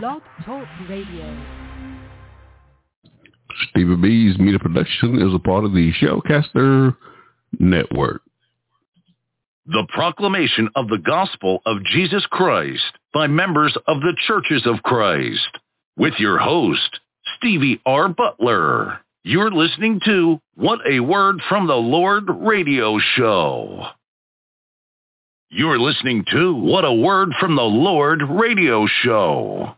Blog Talk Radio. Stevie B's Media Production is a part of the Shellcaster Network. The Proclamation of the Gospel of Jesus Christ by members of the Churches of Christ with your host, Stevie R. Butler. You're listening to What a Word from the Lord radio show. You're listening to What a Word from the Lord radio show.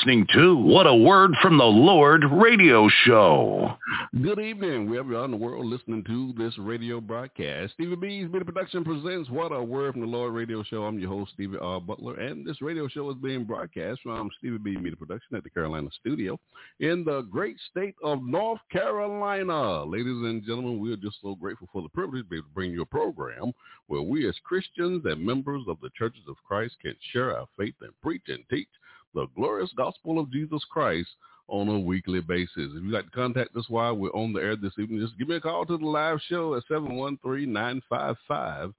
listening to What a Word from the Lord radio show. Good evening, wherever you are in the world listening to this radio broadcast. Stevie B's Media Production presents What a Word from the Lord radio show. I'm your host, Stevie R. Butler, and this radio show is being broadcast from Stevie B Media Production at the Carolina studio in the great state of North Carolina. Ladies and gentlemen, we are just so grateful for the privilege to be able to bring you a program where we as Christians and members of the churches of Christ can share our faith and preach and teach the glorious gospel of Jesus Christ on a weekly basis. If you'd like to contact us while we're on the air this evening, just give me a call to the live show at 713-955-0508.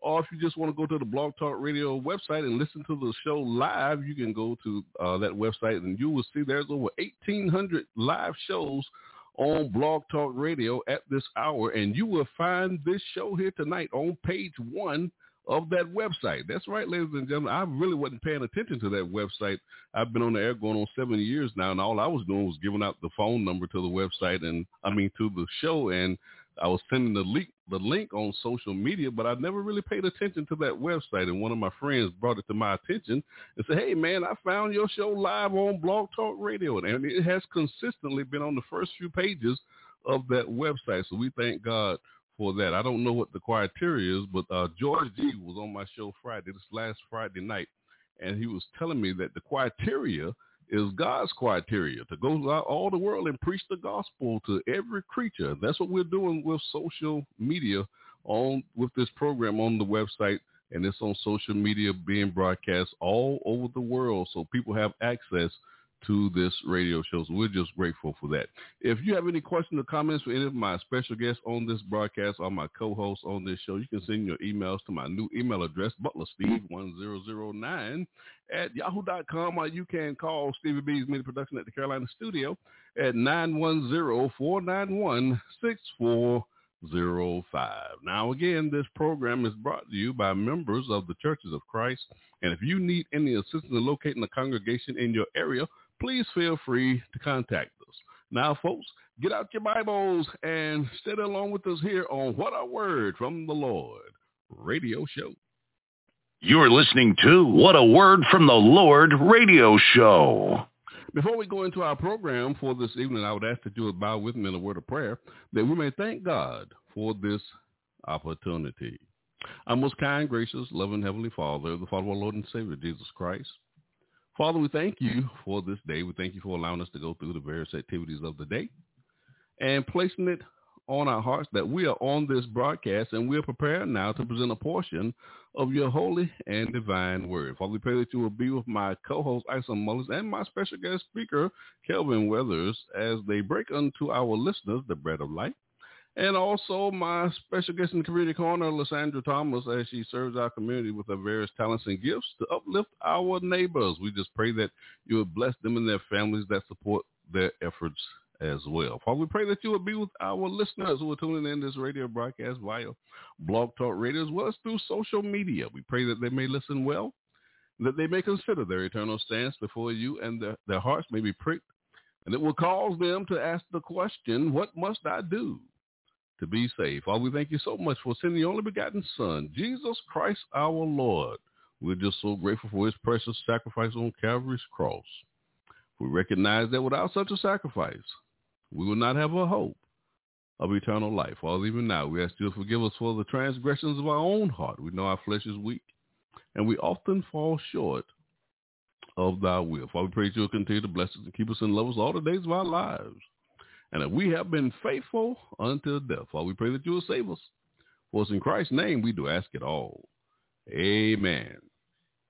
Or if you just want to go to the Blog Talk Radio website and listen to the show live, you can go to uh, that website and you will see there's over 1,800 live shows on Blog Talk Radio at this hour. And you will find this show here tonight on page one of that website. That's right, ladies and gentlemen. I really wasn't paying attention to that website. I've been on the air going on seven years now, and all I was doing was giving out the phone number to the website and I mean to the show, and I was sending the link the link on social media, but I never really paid attention to that website. And one of my friends brought it to my attention and said, "Hey, man, I found your show live on Blog Talk Radio, and it has consistently been on the first few pages of that website." So we thank God for that. I don't know what the criteria is, but uh, George G was on my show Friday, this last Friday night, and he was telling me that the criteria is God's criteria to go out all the world and preach the gospel to every creature. That's what we're doing with social media on with this program on the website and it's on social media being broadcast all over the world so people have access to this radio show. So we're just grateful for that. If you have any questions or comments for any of my special guests on this broadcast or my co-hosts on this show, you can send your emails to my new email address, butlersteve1009 at yahoo.com or you can call Stevie B's Media Production at the Carolina studio at 910-491-6405. Now, again, this program is brought to you by members of the Churches of Christ. And if you need any assistance in locating a congregation in your area, please feel free to contact us. Now, folks, get out your Bibles and study along with us here on What a Word from the Lord radio show. You're listening to What a Word from the Lord radio show. Before we go into our program for this evening, I would ask that you would bow with me in a word of prayer that we may thank God for this opportunity. Our most kind, gracious, loving Heavenly Father, the Father of our Lord and Savior, Jesus Christ, Father, we thank you for this day. We thank you for allowing us to go through the various activities of the day and placing it on our hearts that we are on this broadcast and we are prepared now to present a portion of your holy and divine word. Father, we pray that you will be with my co-host, Isom Mullins, and my special guest speaker, Kelvin Weathers, as they break unto our listeners the bread of life. And also my special guest in the community corner, LaSandra Thomas, as she serves our community with her various talents and gifts to uplift our neighbors. We just pray that you would bless them and their families that support their efforts as well. Father, we pray that you will be with our listeners who are tuning in this radio broadcast via Blog Talk Radio as well as through social media. We pray that they may listen well, that they may consider their eternal stance before you and their hearts may be pricked, and it will cause them to ask the question, what must I do to be saved. Father, we thank you so much for sending the only begotten Son, Jesus Christ our Lord. We're just so grateful for his precious sacrifice on Calvary's cross. We recognize that without such a sacrifice, we will not have a hope of eternal life. Father, even now, we ask you to forgive us for the transgressions of our own heart. We know our flesh is weak, and we often fall short of thy will. Father, we pray that you'll continue to bless us and keep us in love us all the days of our lives and if we have been faithful until death. Father, we pray that you will save us. For us in Christ's name we do ask it all. Amen.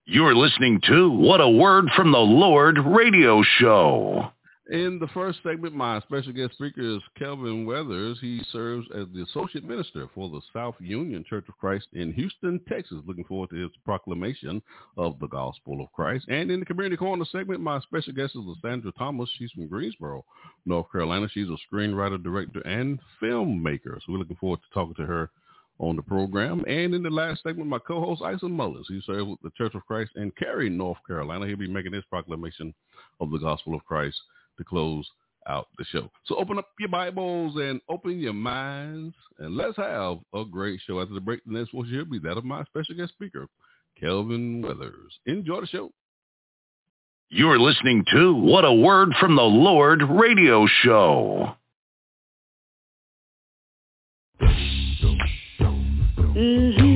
You're listening to What a Word from the Lord radio show. In the first segment, my special guest speaker is Kelvin Weathers. He serves as the associate minister for the South Union Church of Christ in Houston, Texas. Looking forward to his proclamation of the gospel of Christ. And in the community corner segment, my special guest is LaSandra Thomas. She's from Greensboro, North Carolina. She's a screenwriter, director, and filmmaker. So we're looking forward to talking to her on the program. And in the last segment, my co-host, Isom Mullins. He serves with the Church of Christ in Cary, North Carolina. He'll be making his proclamation of the gospel of Christ to close out the show. So open up your Bibles and open your minds, and let's have a great show. After the break, the next one should be that of my special guest speaker, Kelvin Weathers. Enjoy the show. You're listening to What a Word from the Lord radio show. Mm-hmm.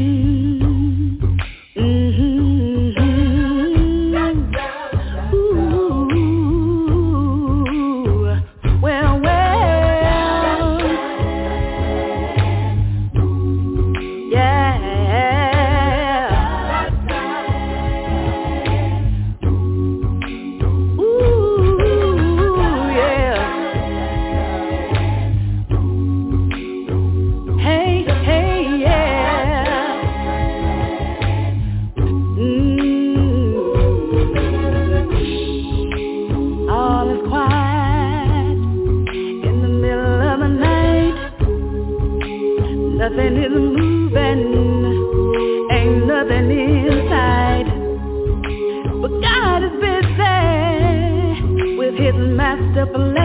Nothing is moving, ain't nothing inside. But God is busy with his master plan,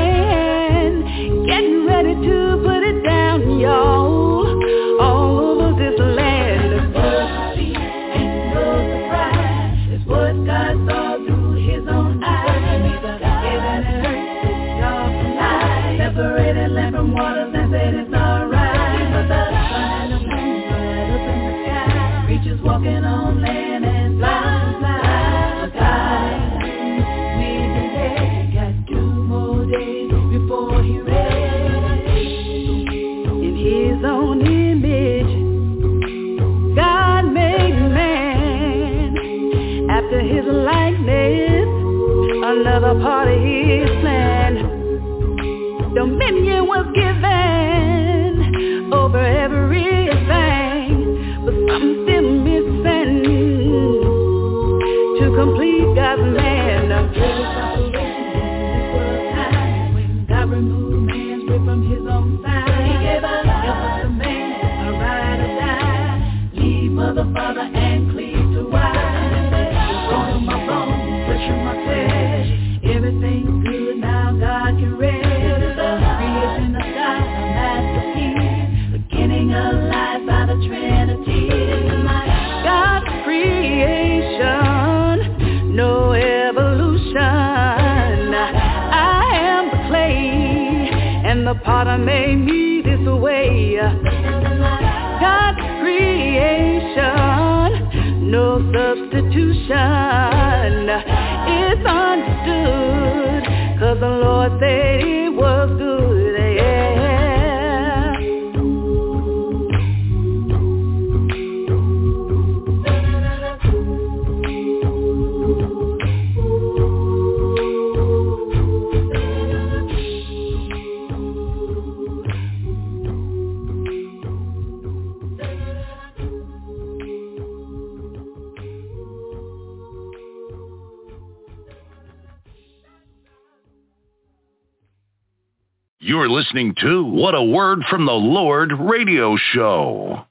listening to What a Word from the Lord radio show.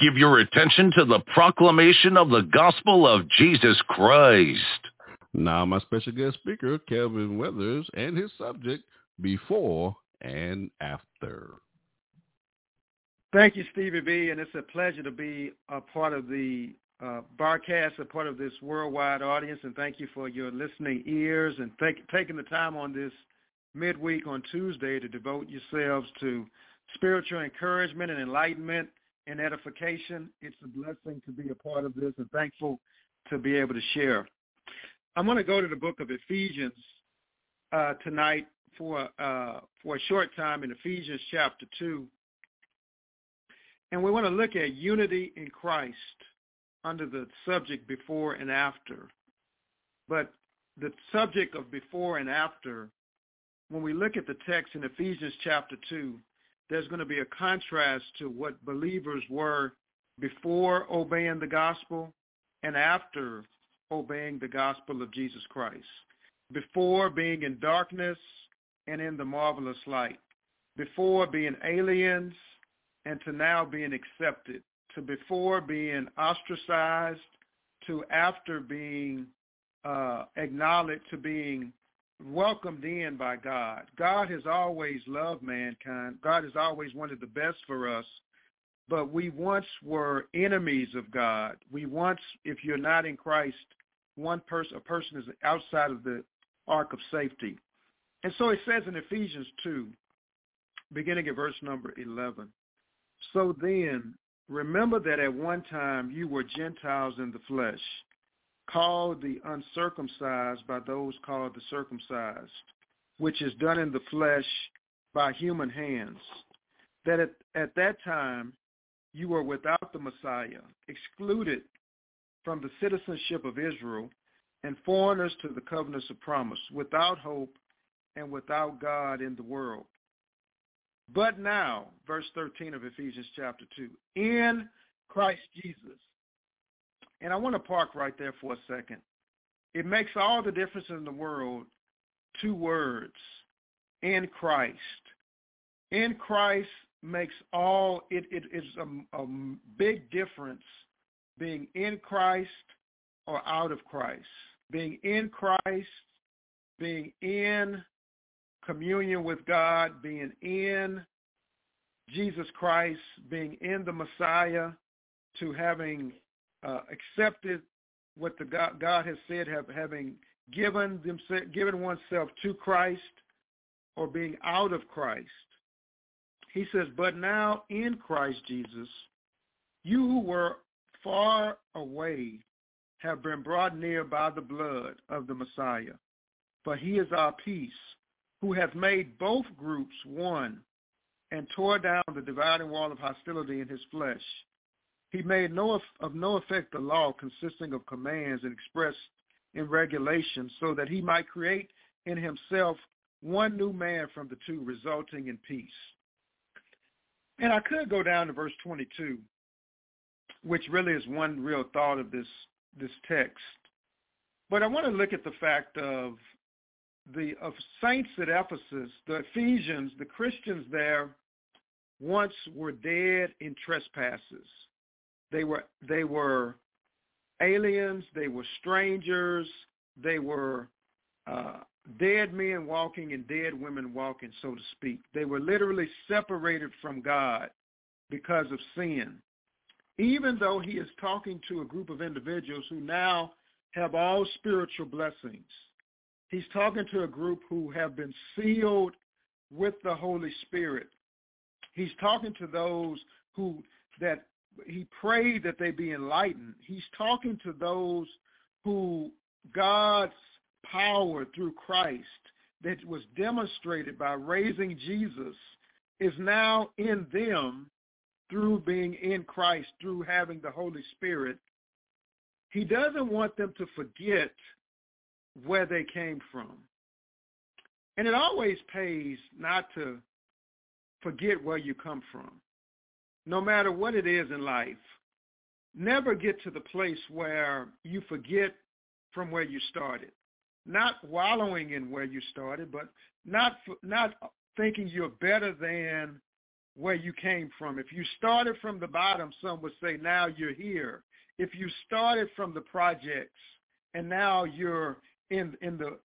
Give your attention to the proclamation of the gospel of Jesus Christ. Now, my special guest speaker, Kelvin Weathers, and his subject, Before and After. Thank you, Stevie B, and it's a pleasure to be a part of the uh, broadcast, a part of this worldwide audience, and thank you for your listening ears and take, taking the time on this midweek on Tuesday to devote yourselves to spiritual encouragement and enlightenment and edification. It's a blessing to be a part of this and thankful to be able to share. I'm going to go to the book of Ephesians uh, tonight for uh, for a short time in Ephesians chapter 2. And we want to look at unity in Christ under the subject before and after. But the subject of before and after, when we look at the text in Ephesians chapter 2, there's going to be a contrast to what believers were before obeying the gospel and after obeying the gospel of Jesus Christ. Before being in darkness and in the marvelous light. Before being aliens and to now being accepted. To before being ostracized to after being uh, acknowledged to being welcomed in by God. God has always loved mankind. God has always wanted the best for us. But we once were enemies of God. We once, if you're not in Christ, one person, a person is outside of the ark of safety. And so it says in Ephesians 2, beginning at verse number 11, so then remember that at one time you were Gentiles in the flesh, called the uncircumcised by those called the circumcised, which is done in the flesh by human hands, that at, at that time you were without the Messiah, excluded from the citizenship of Israel, and foreigners to the covenants of promise, without hope and without God in the world. But now, verse 13 of Ephesians chapter 2, in Christ Jesus. And I want to park right there for a second. It makes all the difference in the world, two words, in Christ. In Christ makes all, it, it is a, a big difference being in Christ or out of Christ. Being in Christ, being in communion with God, being in Jesus Christ, being in the Messiah, to having uh, accepted what the God, God has said, have, having given given oneself to Christ, or being out of Christ. He says, but now in Christ Jesus, you who were far away have been brought near by the blood of the Messiah. For he is our peace, who hath made both groups one and tore down the dividing wall of hostility in his flesh. He made no, of no effect the law consisting of commands and expressed in regulations so that he might create in himself one new man from the two, resulting in peace. And I could go down to verse 22, which really is one real thought of this, this text. But I want to look at the fact of the of saints at Ephesus, the Ephesians, the Christians there once were dead in trespasses. They were they were aliens, they were strangers, they were uh, dead men walking and dead women walking, so to speak. They were literally separated from God because of sin. Even though he is talking to a group of individuals who now have all spiritual blessings, he's talking to a group who have been sealed with the Holy Spirit. He's talking to those who that he prayed that they be enlightened. He's talking to those who God's power through Christ that was demonstrated by raising Jesus is now in them through being in Christ, through having the Holy Spirit. He doesn't want them to forget where they came from. And it always pays not to forget where you come from. No matter what it is in life, never get to the place where you forget from where you started not wallowing in where you started, but not not thinking you're better than where you came from. If you started from the bottom, some would say now you're here. If you started from the projects and now you're in in the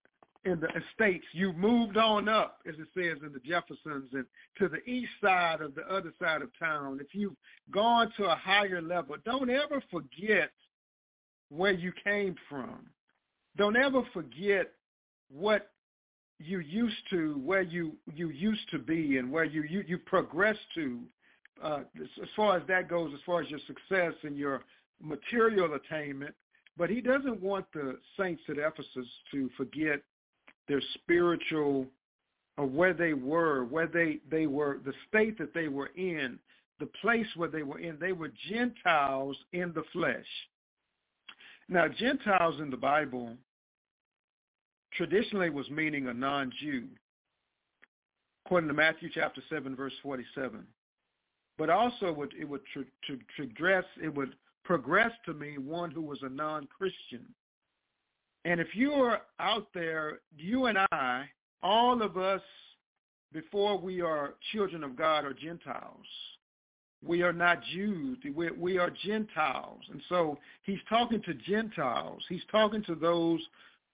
in the estates, you moved on up, as it says in the Jeffersons, and to the east side of the other side of town. If you've gone to a higher level, don't ever forget where you came from don't ever forget what you used to, where you you used to be, and where you you, you progressed to. Uh, as far as that goes, as far as your success and your material attainment, but he doesn't want the saints at Ephesus to forget their spiritual or uh, where they were, where they, they were, the state that they were in, the place where they were in. They were Gentiles in the flesh. Now, Gentiles in the Bible traditionally was meaning a non-Jew, according to Matthew chapter 7, verse 47. But also would, it would to, progress, it would progress to mean one who was a non-Christian. And if you are out there, you and I, all of us, before we are children of God, are Gentiles. We are not Jews. We, we are Gentiles. And so he's talking to Gentiles. He's talking to those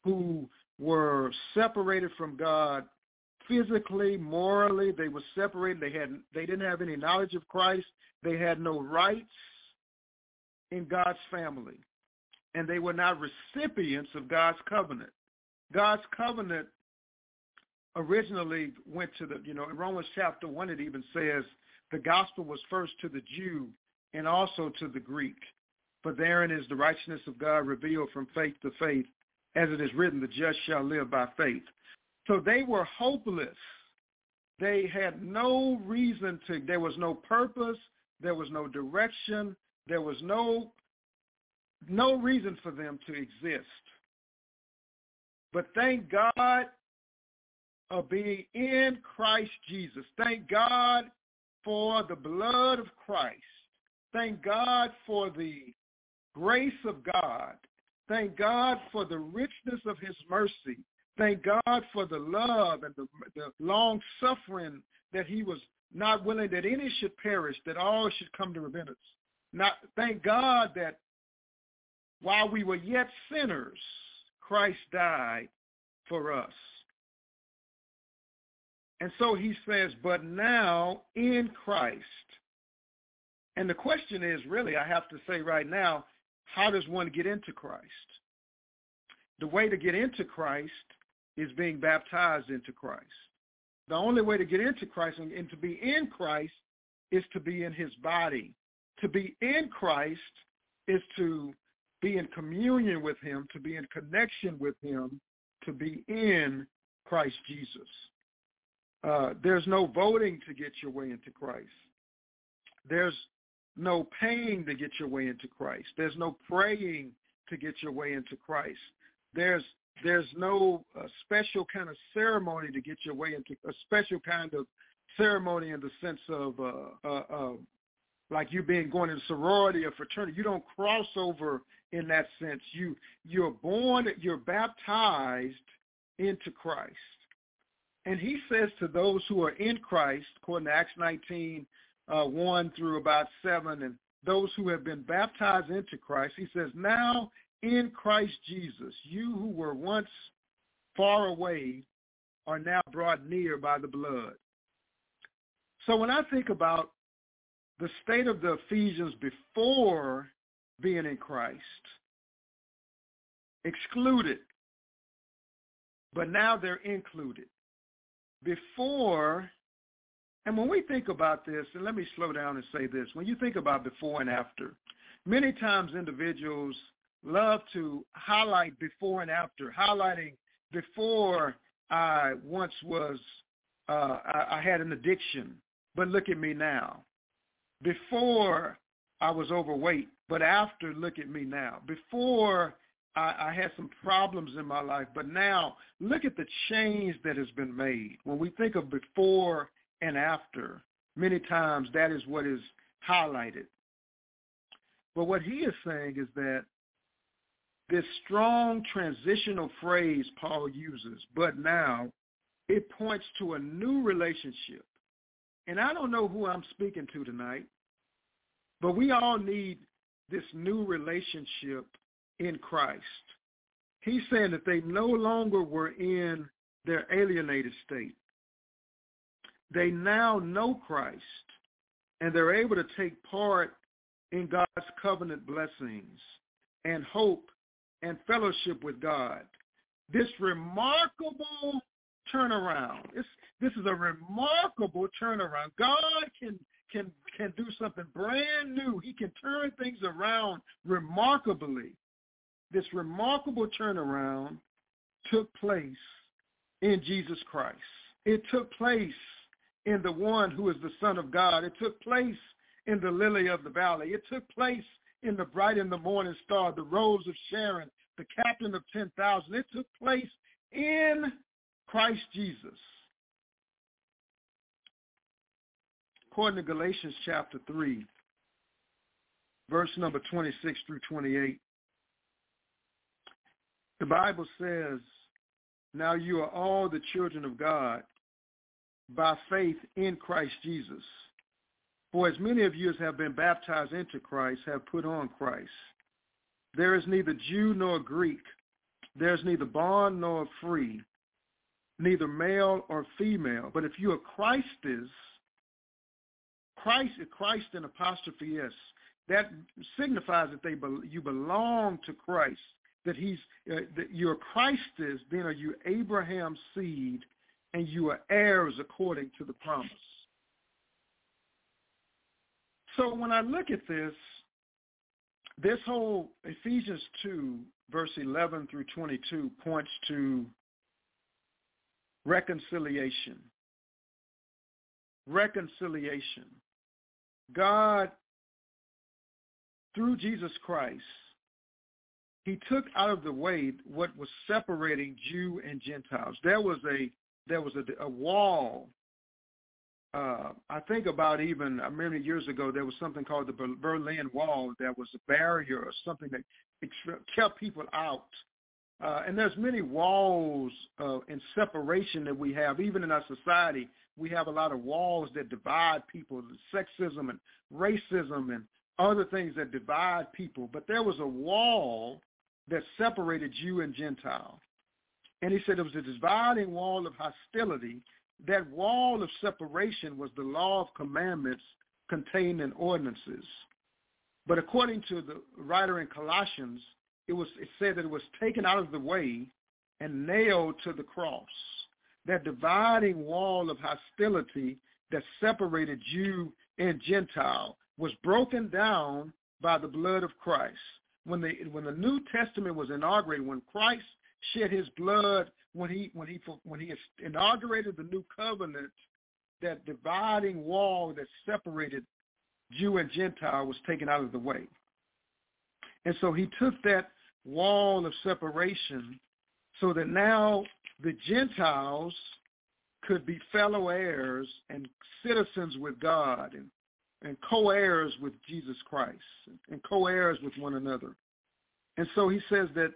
who were separated from God physically, morally. They were separated. They had they didn't have any knowledge of Christ. They had no rights in God's family. And they were not recipients of God's covenant. God's covenant originally went to the, you know, in Romans chapter 1 it even says the gospel was first to the Jew and also to the Greek. For therein is the righteousness of God revealed from faith to faith, as it is written, the just shall live by faith. So they were hopeless. They had no reason to, there was no purpose, there was no direction, there was no no reason for them to exist. But thank God of being in Christ Jesus. Thank God for the blood of Christ. Thank God for the grace of God. Thank God for the richness of his mercy. Thank God for the love and the, the long suffering that he was not willing that any should perish, that all should come to repentance. Not thank God that while we were yet sinners, Christ died for us. And so he says, but now in Christ. And the question is really, I have to say right now, how does one get into Christ? The way to get into Christ is being baptized into Christ. The only way to get into Christ and, to be in Christ is to be in his body. To be in Christ is to be in communion with him, to be in connection with him, to be in Christ Jesus. Uh, there's no voting to get your way into Christ. There's no paying to get your way into Christ. There's no praying to get your way into Christ. There's there's no uh, special kind of ceremony to get your way into a special kind of ceremony in the sense of uh, uh, like you being going in sorority or fraternity. You don't cross over in that sense. You you're born, you're baptized into Christ. And he says to those who are in Christ, according to Acts 19, uh, 1 through about 7, and those who have been baptized into Christ, he says, now in Christ Jesus, you who were once far away are now brought near by the blood. So when I think about the state of the Ephesians before being in Christ, excluded, but now they're included. Before, and when we think about this, and let me slow down and say this, when you think about before and after, many times individuals love to highlight before and after, highlighting before I once was, uh, I, I had an addiction, but look at me now. Before I was overweight, but after, look at me now. Before I, I had some problems in my life, but now look at the change that has been made. When we think of before and after, many times that is what is highlighted. But what he is saying is that this strong transitional phrase Paul uses, but now, it points to a new relationship. And I don't know who I'm speaking to tonight, but we all need this new relationship in Christ. He's saying that they no longer were in their alienated state. They now know Christ, and they're able to take part in God's covenant blessings and hope and fellowship with God. This remarkable turnaround. This, is a remarkable turnaround. God can can can do something brand new. He can turn things around remarkably. This remarkable turnaround took place in Jesus Christ. It took place in the one who is the Son of God. It took place in the lily of the valley. It took place in the bright and the morning star, the rose of Sharon, the captain of 10,000. It took place in Christ Jesus. According to Galatians chapter 3, verse number 26 through 28, the Bible says, now you are all the children of God by faith in Christ Jesus. For as many of you as have been baptized into Christ have put on Christ. There is neither Jew nor Greek. There is neither bond nor free, neither male or female. But if you are Christ's, Christ, Christ in apostrophe S, that signifies that they you belong to Christ. That he's uh, that you're Christ's, then are you Abraham's seed, and you are heirs according to the promise. So when I look at this, this whole Ephesians 2, verse 11 through 22 points to reconciliation. Reconciliation. God, through Jesus Christ, he took out of the way what was separating Jew and Gentiles. There was a there was a, a wall uh, I think about even many years ago, there was something called the Berlin Wall. There was a barrier or something that kept people out. Uh, and there's many walls uh, and separation that we have, even in our society. We have a lot of walls that divide people, sexism and racism and other things that divide people. But there was a wall that separated Jew and Gentile. And he said it was a dividing wall of hostility that wall of separation was the law of commandments contained in ordinances. But according to the writer in Colossians, it was it said that it was taken out of the way and nailed to the cross. That dividing wall of hostility that separated Jew and Gentile was broken down by the blood of Christ. When the when the New Testament was inaugurated, when Christ shed his blood when he when he when he inaugurated the new covenant, that dividing wall that separated Jew and Gentile was taken out of the way. And so he took that wall of separation so that now the Gentiles could be fellow heirs and citizens with God and, and co-heirs with Jesus Christ and co-heirs with one another. And so he says that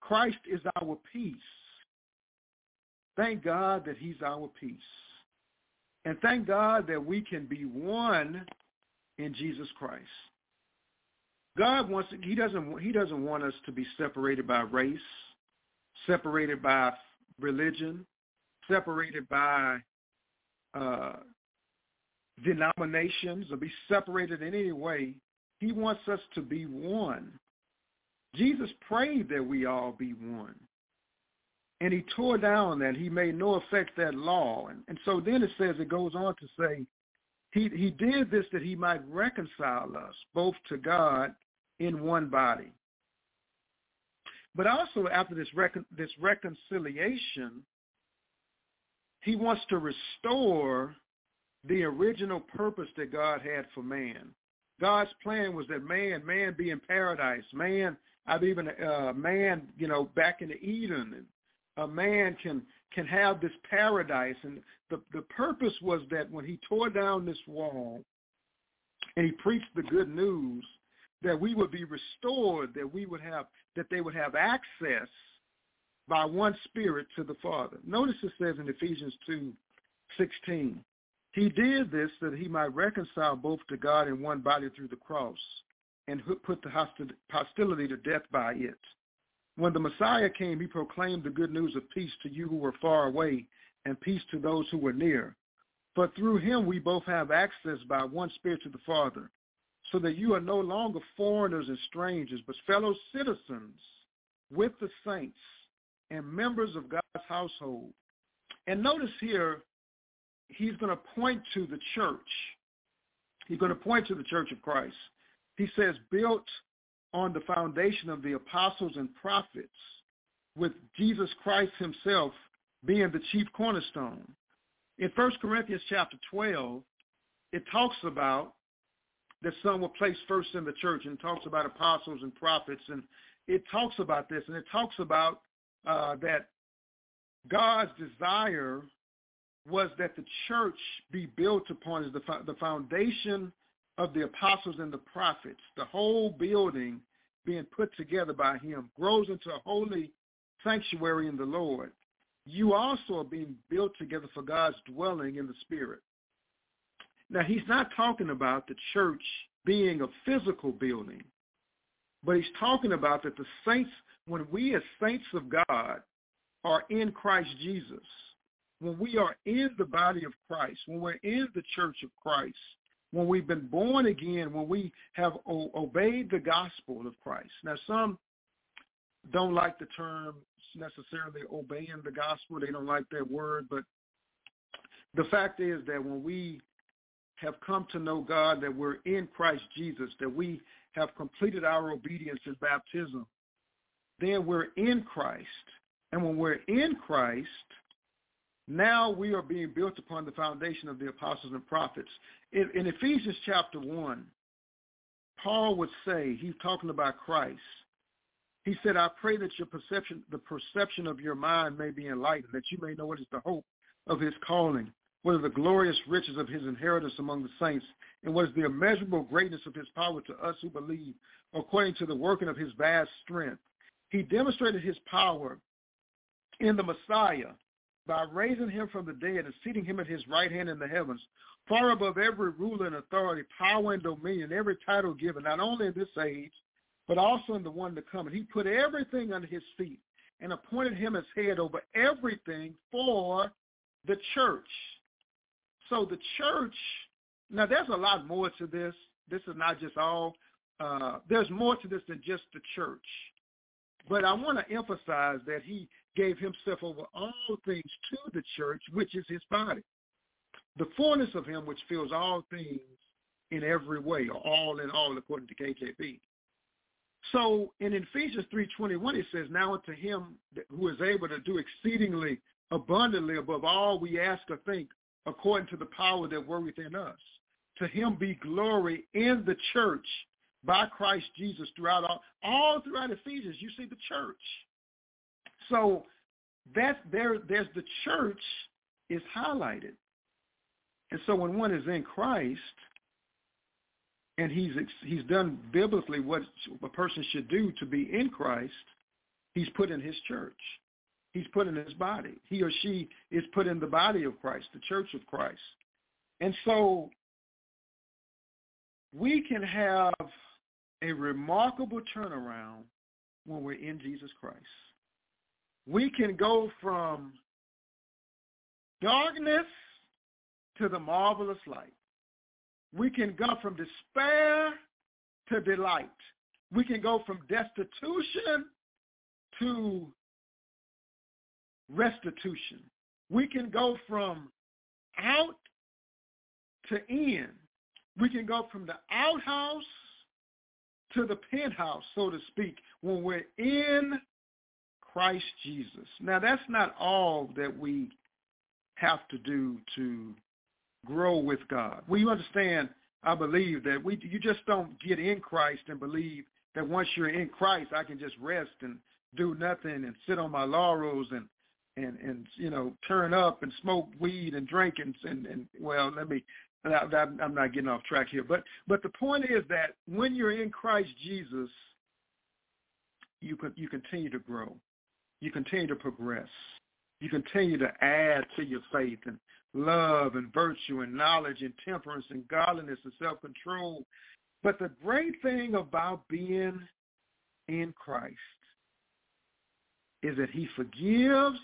Christ is our peace. Thank God that he's our peace. And thank God that we can be one in Jesus Christ. God wants he doesn't he doesn't want us to be separated by race, separated by religion, separated by uh, denominations, or be separated in any way. He wants us to be one. Jesus prayed that we all be one. And he tore down that. He made no effect that law. And, and so then it says, it goes on to say, he, he did this that he might reconcile us both to God in one body. But also after this, recon, this reconciliation, he wants to restore the original purpose that God had for man. God's plan was that man, man be in paradise, man I've even uh, man, you know, back in Eden, a man can can have this paradise. And the the purpose was that when he tore down this wall, and he preached the good news, that we would be restored, that we would have that they would have access by one spirit to the Father. Notice it says in Ephesians two, sixteen. He did this that he might reconcile both to God in one body through the cross and put the hostility to death by it. When the Messiah came, he proclaimed the good news of peace to you who were far away and peace to those who were near. For through him we both have access by one Spirit to the Father, so that you are no longer foreigners and strangers, but fellow citizens with the saints and members of God's household. And notice here, he's going to point to the church. He's going to point to the church of Christ. He says, built on the foundation of the apostles and prophets, with Jesus Christ himself being the chief cornerstone. In 1 Corinthians chapter 12, it talks about that some were placed first in the church and talks about apostles and prophets. And it talks about this and it talks about uh, that God's desire was that the church be built upon the, the foundation of the apostles and the prophets, the whole building being put together by him, grows into a holy sanctuary in the Lord. You also are being built together for God's dwelling in the Spirit. Now, he's not talking about the church being a physical building, but he's talking about that the saints, when we as saints of God are in Christ Jesus, when we are in the body of Christ, when we're in the church of Christ, when we've been born again, when we have o- obeyed the gospel of Christ. Now, some don't like the term necessarily obeying the gospel. They don't like that word, but the fact is that when we have come to know God, that we're in Christ Jesus, that we have completed our obedience in baptism, then we're in Christ. And when we're in Christ, now we are being built upon the foundation of the apostles and prophets. In, in Ephesians chapter 1, Paul would say, he's talking about Christ. He said, I pray that your perception, the perception of your mind may be enlightened, that you may know what is the hope of his calling, what are the glorious riches of his inheritance among the saints, and what is the immeasurable greatness of his power to us who believe, according to the working of his vast strength. He demonstrated his power in the Messiah by raising him from the dead and seating him at his right hand in the heavens, far above every ruler and authority, power and dominion, every title given, not only in this age, but also in the one to come. And he put everything under his feet and appointed him as head over everything for the church. So the church, now there's a lot more to this. This is not just all, uh, there's more to this than just the church. But I want to emphasize that he gave himself over all things to the church, which is his body. The fullness of him which fills all things in every way, or all in all, according to KJV. So in Ephesians 3.21, it says, Now unto him who is able to do exceedingly abundantly above all we ask or think, according to the power that worketh in us. To him be glory in the church by Christ Jesus throughout all, all throughout Ephesians. You see the church. So that's there. There's the church is highlighted, and so when one is in Christ, and he's he's done biblically what a person should do to be in Christ, he's put in his church. He's put in his body. He or she is put in the body of Christ, the church of Christ. And so we can have a remarkable turnaround when we're in Jesus Christ. We can go from darkness to the marvelous light. We can go from despair to delight. We can go from destitution to restitution. We can go from out to in. We can go from the outhouse to the penthouse, so to speak, when we're in Christ Jesus. Now, that's not all that we have to do to grow with God. We understand, I believe, that we you just don't get in Christ and believe that once you're in Christ, I can just rest and do nothing and sit on my laurels and and and you know turn up and smoke weed and drink and and, and well let me I'm not getting off track here but but the point is that when you're in Christ Jesus you you continue to grow. You continue to progress. You continue to add to your faith and love and virtue and knowledge and temperance and godliness and self-control. But the great thing about being in Christ is that he forgives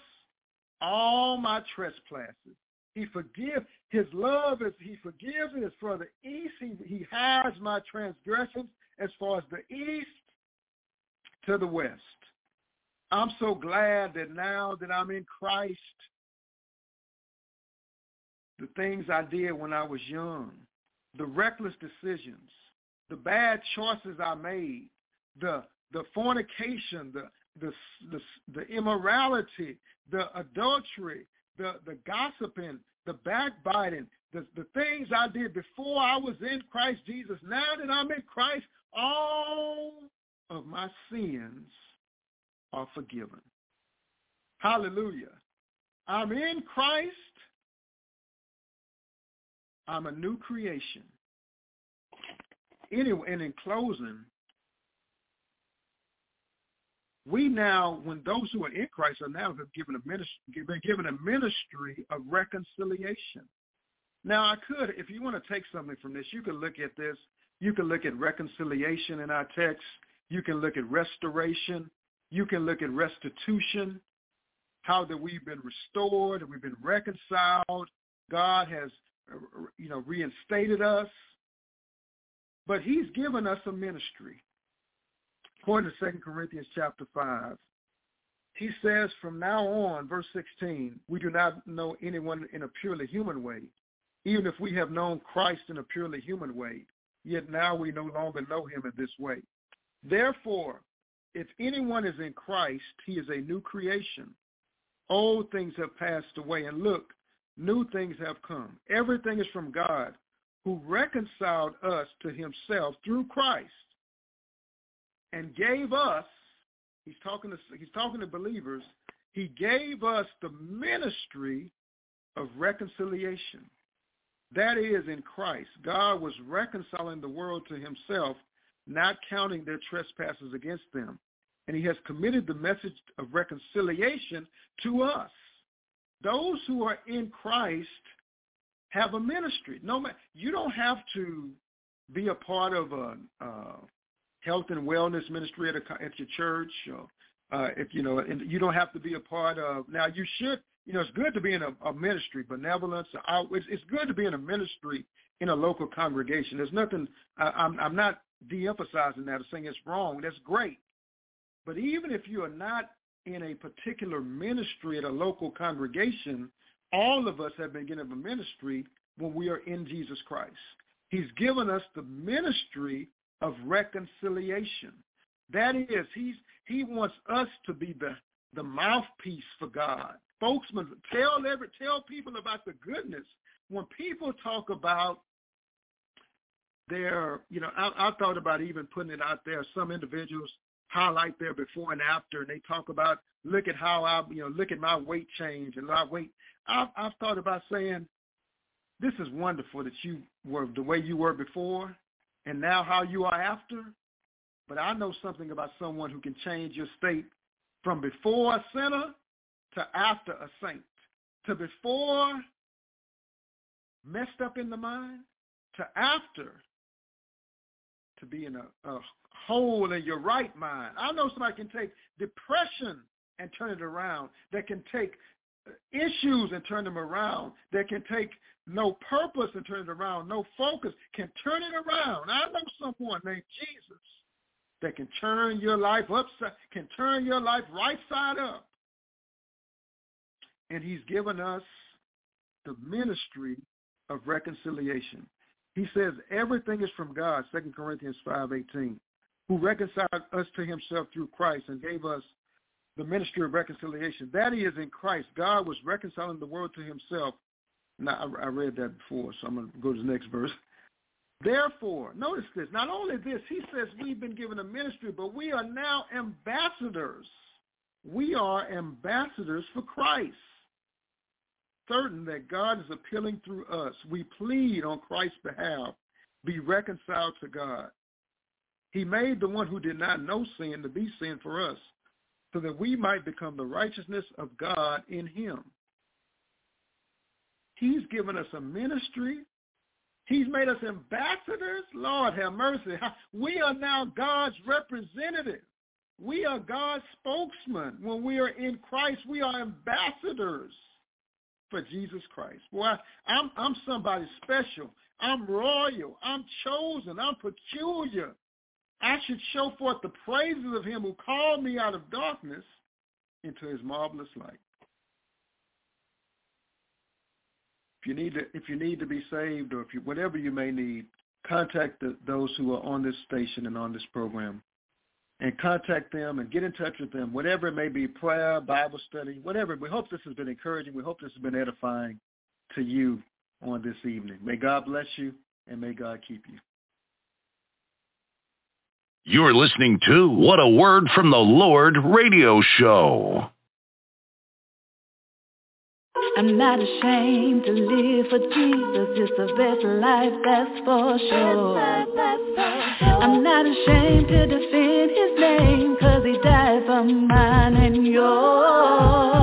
all my trespasses. He forgives. His love is he forgives it as far the east. He, he hides my transgressions as far as the east to the west. I'm so glad that now that I'm in Christ, the things I did when I was young, the reckless decisions, the bad choices I made, the the fornication, the the, the, the immorality, the adultery, the, the gossiping, the backbiting, the, the things I did before I was in Christ Jesus. Now that I'm in Christ, all of my sins are forgiven. Hallelujah. I'm in Christ. I'm a new creation. Anyway, and in closing, we now, when those who are in Christ are now given a ministry, been given a ministry of reconciliation. Now, I could, if you want to take something from this, you could look at this. You can look at reconciliation in our text. You can look at restoration. You can look at restitution, how that we've been restored and we've been reconciled. God has, uh, you know, reinstated us. But he's given us a ministry. According to 2 Corinthians chapter 5, he says from now on, verse 16, we do not know anyone in a purely human way, even if we have known Christ in a purely human way, yet now we no longer know him in this way. Therefore, if anyone is in Christ, he is a new creation. Old things have passed away, and look, new things have come. Everything is from God, who reconciled us to himself through Christ and gave us, he's talking to, he's talking to believers, he gave us the ministry of reconciliation. That is in Christ. God was reconciling the world to himself, not counting their trespasses against them. And he has committed the message of reconciliation to us. Those who are in Christ have a ministry. No, you don't have to be a part of a, uh, health and wellness ministry at, a, at your church. Or, uh, if you know, and you don't have to be a part of. Now, you should. You know, it's good to be in a, a ministry, benevolence. Out, it's, it's good to be in a ministry in a local congregation. There's nothing. I, I'm, I'm not de-emphasizing that or saying it's wrong. That's great. But even if you are not in a particular ministry at a local congregation, all of us have been given a ministry when we are in Jesus Christ. He's given us the ministry of reconciliation. That is, he's he wants us to be the the mouthpiece for God. Spokesman, tell every tell people about the goodness. When people talk about their, you know, I, I thought about even putting it out there. Some individuals highlight their before and after, and they talk about look at how I, you know, look at my weight change and my weight. I've, I've thought about saying, this is wonderful that you were the way you were before, and now how you are after. But I know something about someone who can change your state from before a sinner to after a saint, to before messed up in the mind to after to be in a, a in your right mind. I know somebody can take depression and turn it around, that can take issues and turn them around, that can take no purpose and turn it around, no focus, can turn it around. I know someone named Jesus that can turn your life upside, can turn your life right side up. And he's given us the ministry of reconciliation. He says everything is from God, 2 Corinthians 5.18, who reconciled us to himself through Christ and gave us the ministry of reconciliation. That is in Christ. God was reconciling the world to himself. Now, I read that before, so I'm going to go to the next verse. Therefore, notice this. Not only this, he says we've been given a ministry, but we are now ambassadors. We are ambassadors for Christ. Certain that God is appealing through us. We plead on Christ's behalf, be reconciled to God. He made the one who did not know sin to be sin for us, so that we might become the righteousness of God in him. He's given us a ministry. He's made us ambassadors. Lord have mercy. We are now God's representative. We are God's spokesman. When we are in Christ, we are ambassadors for Jesus Christ. Boy, I'm, I'm somebody special. I'm royal. I'm chosen. I'm peculiar. I should show forth the praises of him who called me out of darkness into his marvelous light. If you need to, if you need to be saved or if you, whatever you may need, contact the, those who are on this station and on this program and contact them and get in touch with them, whatever it may be, prayer, Bible study, whatever. We hope this has been encouraging. We hope this has been edifying to you on this evening. May God bless you and may God keep you. You're listening to What a Word from the Lord radio show. I'm not ashamed to live for Jesus. It's the best life, that's for sure. I'm not ashamed to defend his name, cause he died for mine and yours.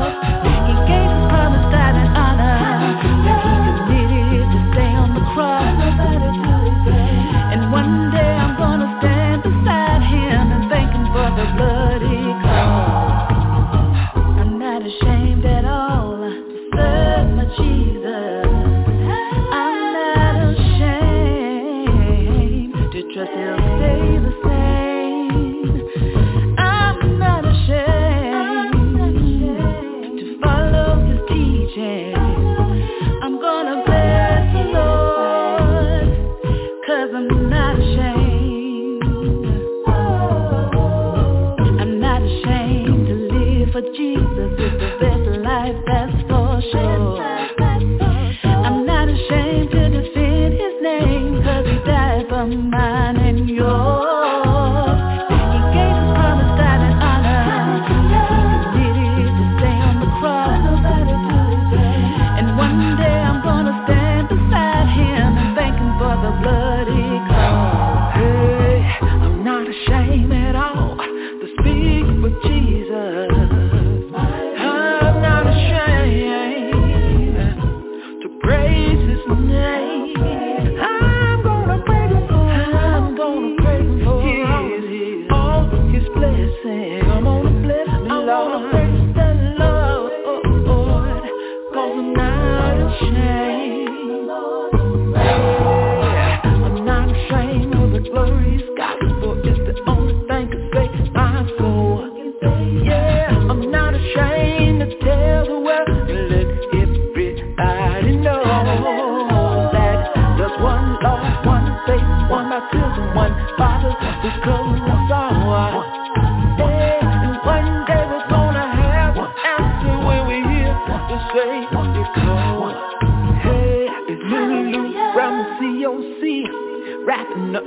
Mine and yours.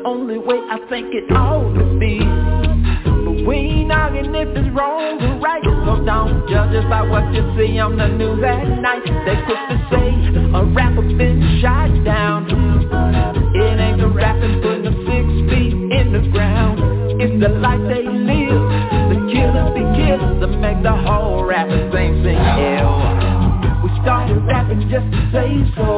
Only way I think it ought to be. But we ain't arguing if it's wrong or right. So don't judge us by what you see on the news at night. They quick to say a rapper been shot down. It ain't the rapping putting them six feet in the ground. It's the life they live The killers be killers that make the whole rapper sing sing. Ill We started rapping just to say so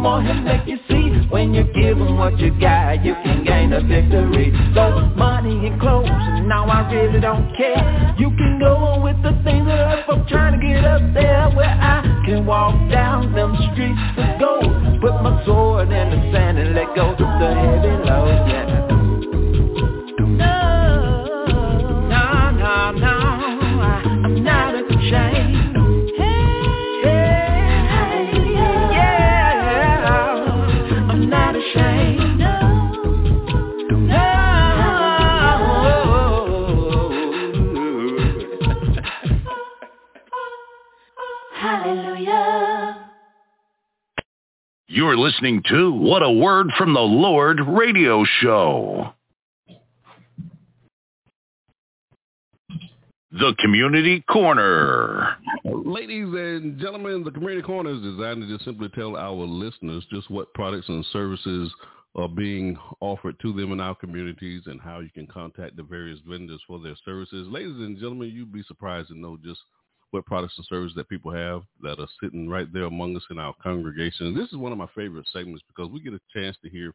more he'll make you see. When you give him what you got, you can gain a victory. So money and clothes, and now I really don't care. You can go on with the things that I'm trying to get up there where I can walk down listening to What a Word from the Lord radio show. The Community Corner. Ladies and gentlemen, the Community Corner is designed to just simply tell our listeners just what products and services are being offered to them in our communities and how you can contact the various vendors for their services. Ladies and gentlemen, you'd be surprised to know just what products and services that people have that are sitting right there among us in our congregation. And this is one of my favorite segments because we get a chance to hear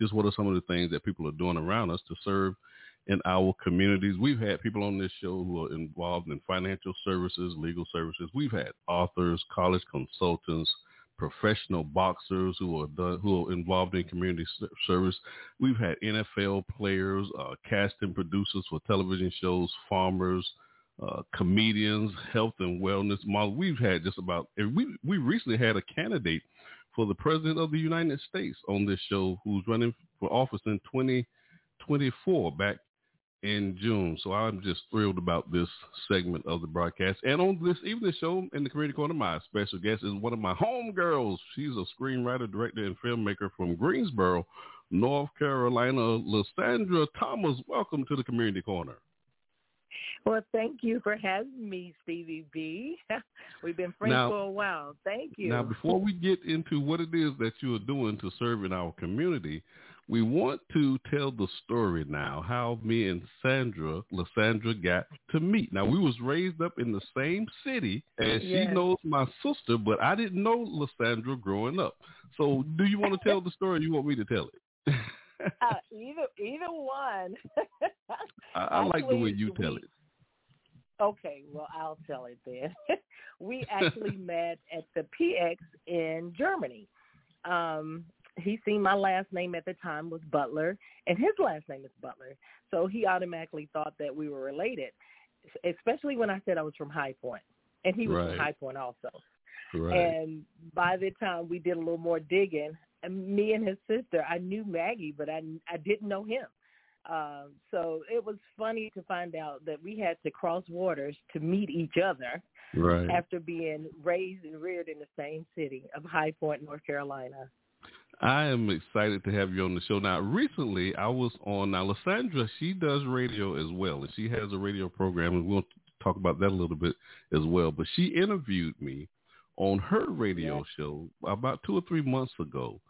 just what are some of the things that people are doing around us to serve in our communities. We've had people on this show who are involved in financial services, legal services. We've had authors, college consultants, professional boxers who are done, who are involved in community service. We've had NFL players, uh, casting producers for television shows, farmers, uh, comedians, health and wellness models. We've had just about. We we recently had a candidate for the president of the United States on this show who's running for office in 2024 back in June. So I'm just thrilled about this segment of the broadcast. And on this evening show in the Community Corner, my special guest is one of my homegirls. She's a screenwriter, director, and filmmaker from Greensboro, North Carolina, LaSandra Thomas. Welcome to the Community Corner. Well, thank you for having me, Stevie B. We've been friends Now- for a while. Thank you. Now, before we get into what it is that you are doing to serve in our community, we want to tell the story now how me and Sandra, LaSandra, got to meet. Now, we was raised up in the same city, and she knows my sister, but I didn't know LaSandra growing up. So, do you want to tell the story? Or you want me to tell it? uh, either either one. I, I like the way you tell we- it. Okay, well, I'll tell it then. we actually met at the PX in Germany. Um, he seen my last name at the time was Butler, and his last name is Butler. So he automatically thought that we were related, especially when I said I was from High Point, and he was Right. from High Point also. Right. And by the time we did a little more digging, me and his sister, I knew Maggie, but I I didn't know him. Um, so it was funny to find out that we had to cross waters to meet each other right. after being raised and reared in the same city of High Point, North Carolina. I am excited to have you on the show. Now, recently I was on, now LaSandra, she does radio as well, and she has a radio program, and we'll talk about that a little bit as well. But she interviewed me on her radio Yes. show about two or three months ago,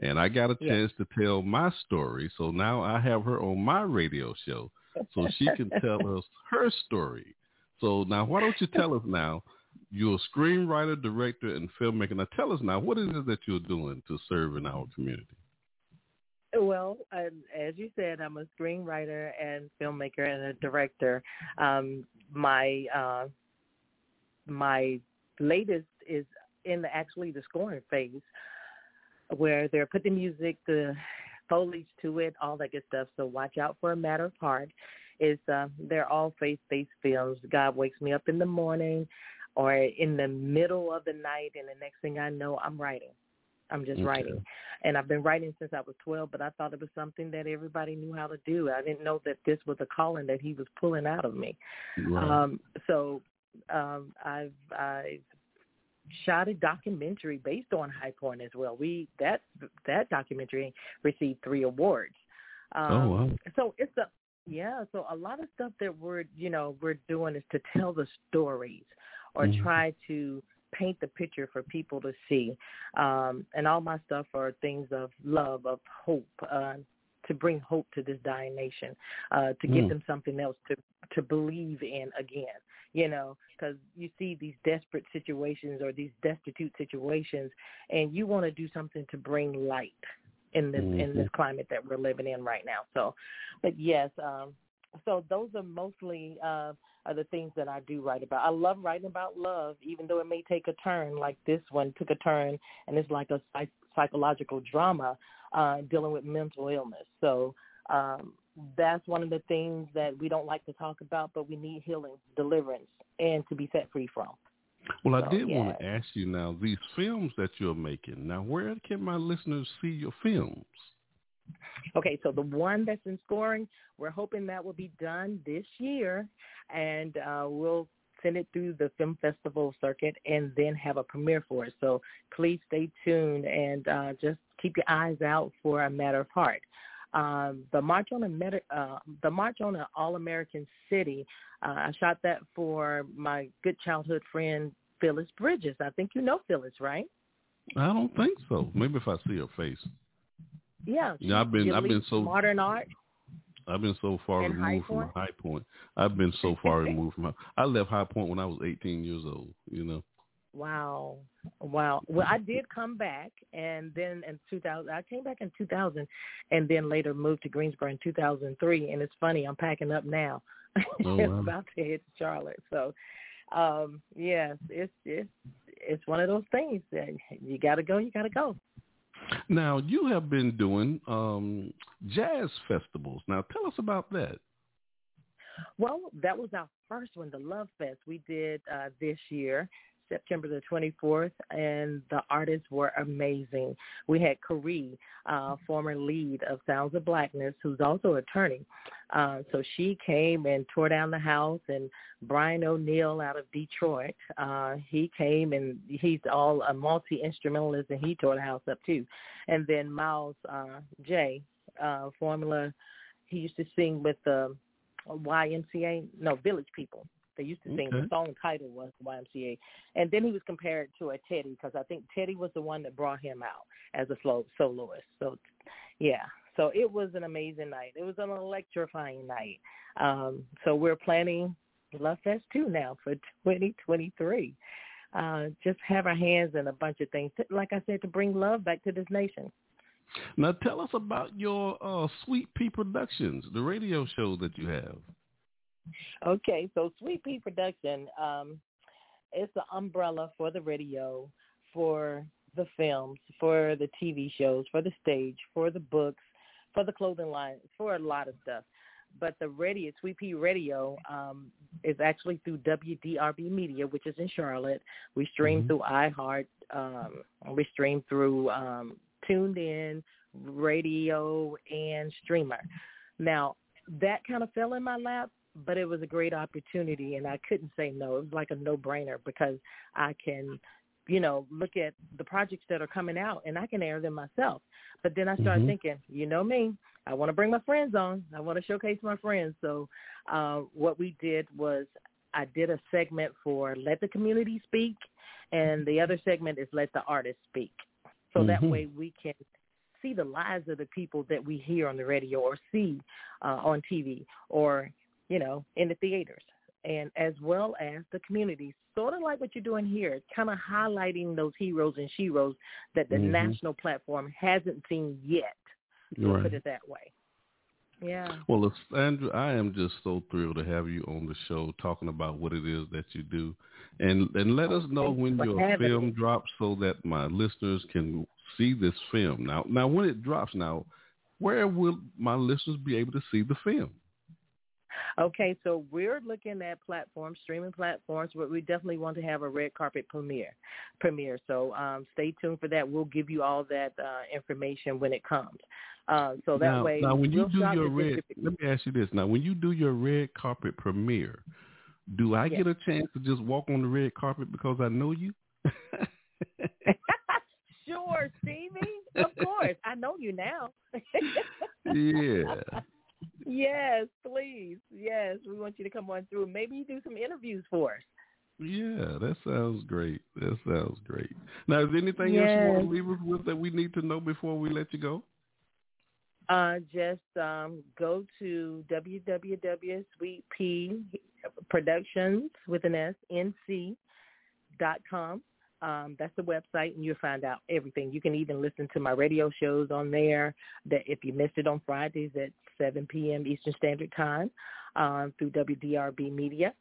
and I got a Yes. chance to tell my story. So now I have her on my radio show, so she can tell us her story. So now, why don't you tell us now? You're a screenwriter, director, and filmmaker. Now, tell us now, what is it that you're doing to serve in our community? Well, um, as you said, I'm a screenwriter and filmmaker and a director. Um, my uh, my latest is in the, actually the scoring phase, where they're putting the music, the foliage to it, all that good stuff. So watch out for a matter of heart. Is uh, they're all faith-based films. God wakes me up in the morning, or in the middle of the night, and the next thing I know, I'm writing. I'm just Okay. writing. And I've been writing since I was 12, but I thought it was something that everybody knew how to do. I didn't know that this was a calling that he was pulling out of me. Um, so um, I've I've shot a documentary based on High Point as well. We that that documentary received three awards. Um, Oh, wow. So it's a yeah. So a lot of stuff that we're you know we're doing is to tell the stories or Mhm. try to paint the picture for people to see. Um, and all my stuff are things of love, of hope, uh, to bring hope to this dying nation, uh, to give Mm. them something else to to believe in again. You know, because you see these desperate situations or these destitute situations, and you want to do something to bring light in this in this climate that we're living in right now. So, but yes, um, so those are mostly uh, are the things that I do write about. I love writing about love, even though it may take a turn. Like this one took a turn, and it's like a psych- psychological drama uh, dealing with mental illness. So um, that's one of the things that we don't like to talk about, but we need healing, deliverance, and to be set free from. Well, I So, did want to ask you now, these films that you're making, now where can my listeners see your films? Okay, so the one that's in scoring, we're hoping that will be done this year, and uh, we'll send it through the film festival circuit and then have a premiere for it. So please stay tuned and uh, just keep your eyes out for a matter of heart. Um, the March on a Meta, uh, the March on an All American City. Uh, I shot that for my good childhood friend Phyllis Bridges. I think you know Phyllis, right? I don't think so. Maybe if I see her face. Yeah. Yeah, I've been- I've been so- modern art. I've been so far And High removed from High Point. I've been so far removed from. I left High Point when I was 18 years old. You know. Wow. Wow. Well, I did come back and then in 2000, I came back in 2000 and then later moved to Greensboro in 2003. And it's funny, I'm packing up now. Oh, wow. about to hit Charlotte. So, um, yes, it's, it's, it's one of those things that you got to go, you got to go. Now you have been doing um, jazz festivals. Now tell us about that. Well, that was our first one, the Love Fest we did uh, this year, September the 24th, and the artists were amazing. We had Carrie, uh, former lead of Sounds of Blackness, who's also an attorney. Uh, so she came and tore down the house, and Brian O'Neill out of Detroit, uh, he came and he's all a multi-instrumentalist, and he tore the house up too. And then Miles uh, J, uh, Formula, he used to sing with the YMCA, no, Village People. They used to sing. Okay. The song title was YMCA, and then he was compared to a Teddy because I think Teddy was the one that brought him out as a soloist. So, yeah. So it was an amazing night. It was an electrifying night. Um, so we're planning Love Fest two now for 2023. Uh, just have our hands in a bunch of things, like I said, to bring love back to this nation. Now tell us about your uh, Sweet Pea Productions, the radio show that you have. Okay, so Sweet Pea Production, um, it's the umbrella for the radio, for the films, for the TV shows, for the stage, for the books, for the clothing line, for a lot of stuff. But the radio, Sweet Pea Radio, um, is actually through WDRB Media, which is in Charlotte. We stream Mhm. through iHeart. Um, we stream through um, TuneIn, radio, and Streamer. Now, that kind of fell in my lap, but it was a great opportunity, and I couldn't say no. It was like a no-brainer because I can, you know, look at the projects that are coming out, and I can air them myself. But then I started Mhm. thinking, you know me, I want to bring my friends on. I want to showcase my friends. So uh, what we did was I did a segment for Let the Community Speak, and the other segment is Let the Artist Speak. So that Mhm. way we can see the lives of the people that we hear on the radio or see uh, on TV or, you know, in the theaters. And as well as the community, sort of like what you're doing here, kind of highlighting those heroes and sheroes that the Mhm. national platform hasn't seen yet. You're put it that way. Yeah. Well, Andrew, I am just so thrilled to have you on the show talking about what it is that you do, and and let us know Thanks when your film me. drops so that my listeners can see this film. Now, now when it drops, now where will my listeners be able to see the film? Okay, so we're looking at platforms, streaming platforms, but we definitely want to have a red carpet premiere. Premiere. So um, stay tuned for that. We'll give you all that uh, information when it comes. Uh, so that now, way, now when you we'll do your red, let me ask you this. Now, when you do your red carpet premiere, do I Yes. get a chance to just walk on the red carpet because I know you? sure, Stevie. Of course, I know you now. yeah. Yes, please. Yes, we want you to come on through. Maybe you do some interviews for us. Yeah, that sounds great. That sounds great. Now, is there anything else you want to leave us with that we need to know before we let you go? Uh, just um, go to www.sweetpea.productions with an S, NC dot com. Um, that's the website, and you'll find out everything. You can even listen to my radio shows on there. That if you missed it on Fridays at 7 p.m. Eastern Standard Time um, through WDRB Media.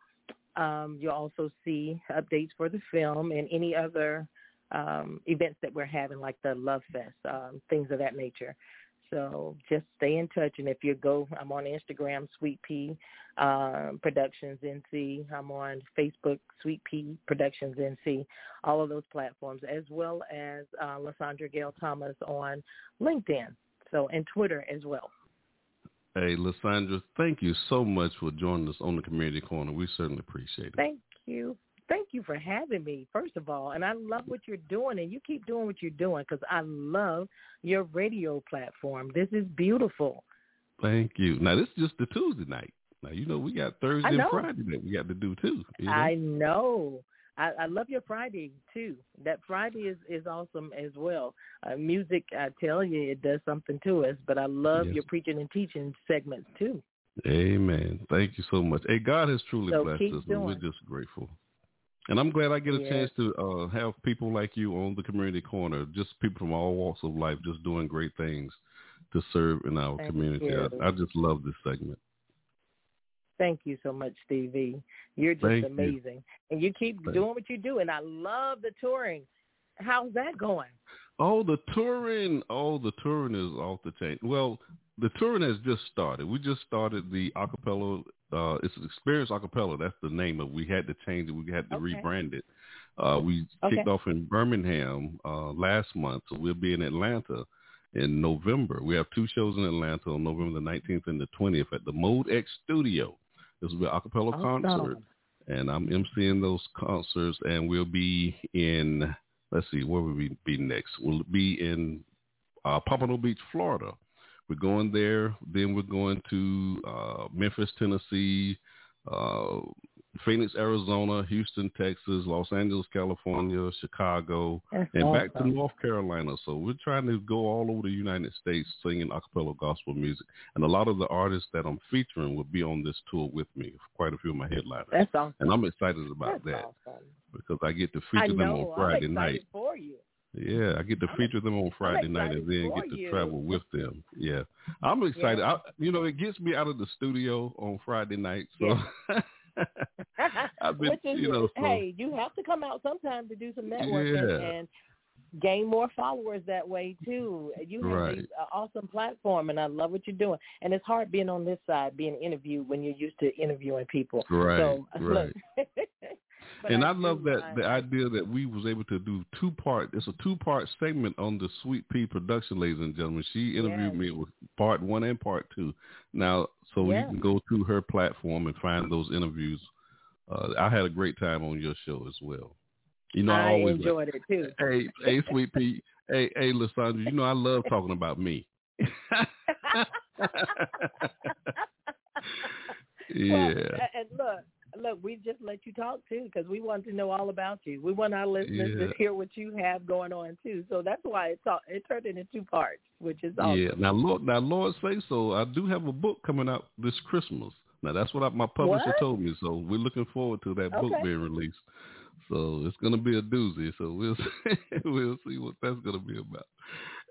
Um, you'll also see updates for the film and any other um, events that we're having, like the Love Fest, um, things of that nature. So just stay in touch, and if you go, I'm on Instagram, Sweet Pea um, Productions NC. I'm on Facebook, Sweet Pea Productions NC. All of those platforms, as well as uh, LaSandra Gail Thomas on LinkedIn, so and Twitter as well. Hey, LaSandra, thank you so much for joining us on the Community Corner. We certainly appreciate it. Thank you. Thank you for having me, first of all. And I love what you're doing, and you keep doing what you're doing because I love your radio platform. This is beautiful. Thank you. Now, this is just the Tuesday night. Now, you know, we got Thursday and. Friday that we got to do too. You know? I know. I, I love your Friday too. That Friday is is awesome as well. Uh, music, I tell you, it does something to us. But I love Yes. your preaching and teaching segments too. Amen. Thank you so much. Hey, God has truly So blessed us, and we're just grateful. And I'm glad I get a Yes. chance to uh, have people like you on the community corner, just people from all walks of life, just doing great things to serve in our Thank community. I, I just love this segment. Thank you so much, Stevie. You're just Thank you. amazing, and you keep Thank- doing what you do. And I love the touring. How's that going? Oh, the touring! Oh, the touring is off the chain. Well, the touring has just started. We just started the acapella. Uh, it's Experience Acapella. That's the name of. it. We had to change it. We had to Okay. rebrand it. Uh, we Okay. kicked off in Birmingham uh, last month, so we'll be in Atlanta in November. We have two shows in Atlanta on November the 19th and the 20th at the Mode X Studio. This will be an acapella Awesome. concert and I'm emceeing those concerts, and we'll be in. Let's see, where will we be next? We'll be in uh, Pompano Beach, Florida. We're going there. Then we're going to uh, Memphis, Tennessee, uh, Phoenix, Arizona, Houston, Texas, Los Angeles, California, Chicago, That's and back to. North Carolina. So we're trying to go all over the United States singing acapella gospel music. And a lot of the artists that I'm featuring will be on this tour with me, quite a few of my headliners. That's awesome. and I'm excited about That's that awesome. because I get to feature them on Friday night. for you. Yeah, I get to feature them on Friday night and then get to you. travel with them. Yeah, I'm excited. I, you know, it gets me out of the studio on Friday night, so I've been, Which is, you know, so hey, you have to come out sometime to do some networking Yeah. and gain more followers that way too. You have Right. this uh, awesome platform, and I love what you're doing. And it's hard being on this side, being interviewed when you're used to interviewing people. right, so, right. and I, love that I- the idea that we was able to do two part. It's a two part segment on the Sweet Pea production, ladies and gentlemen. She interviewed Yes. me with part one and part two. Now, so Yeah. you can go to her platform and find those interviews. Uh, I had a great time on your show as well. You know, I, I always enjoyed it too. Hey, hey, Sweet Pea. Hey, hey, LaSandra. You know I love talking about me. yeah. Well, and look, look, we just let you talk too because we want to know all about you. We want our listeners Yeah. to hear what you have going on too. So that's why it talk, it turned into two parts, which is awesome. Yeah. Now, Lord, now, Lord say so. I do have a book coming out this Christmas. Now, that's what I, my publisher What? told me. So we're looking forward to that book being released. So it's going to be a doozy. So we'll we'll see what that's going to be about.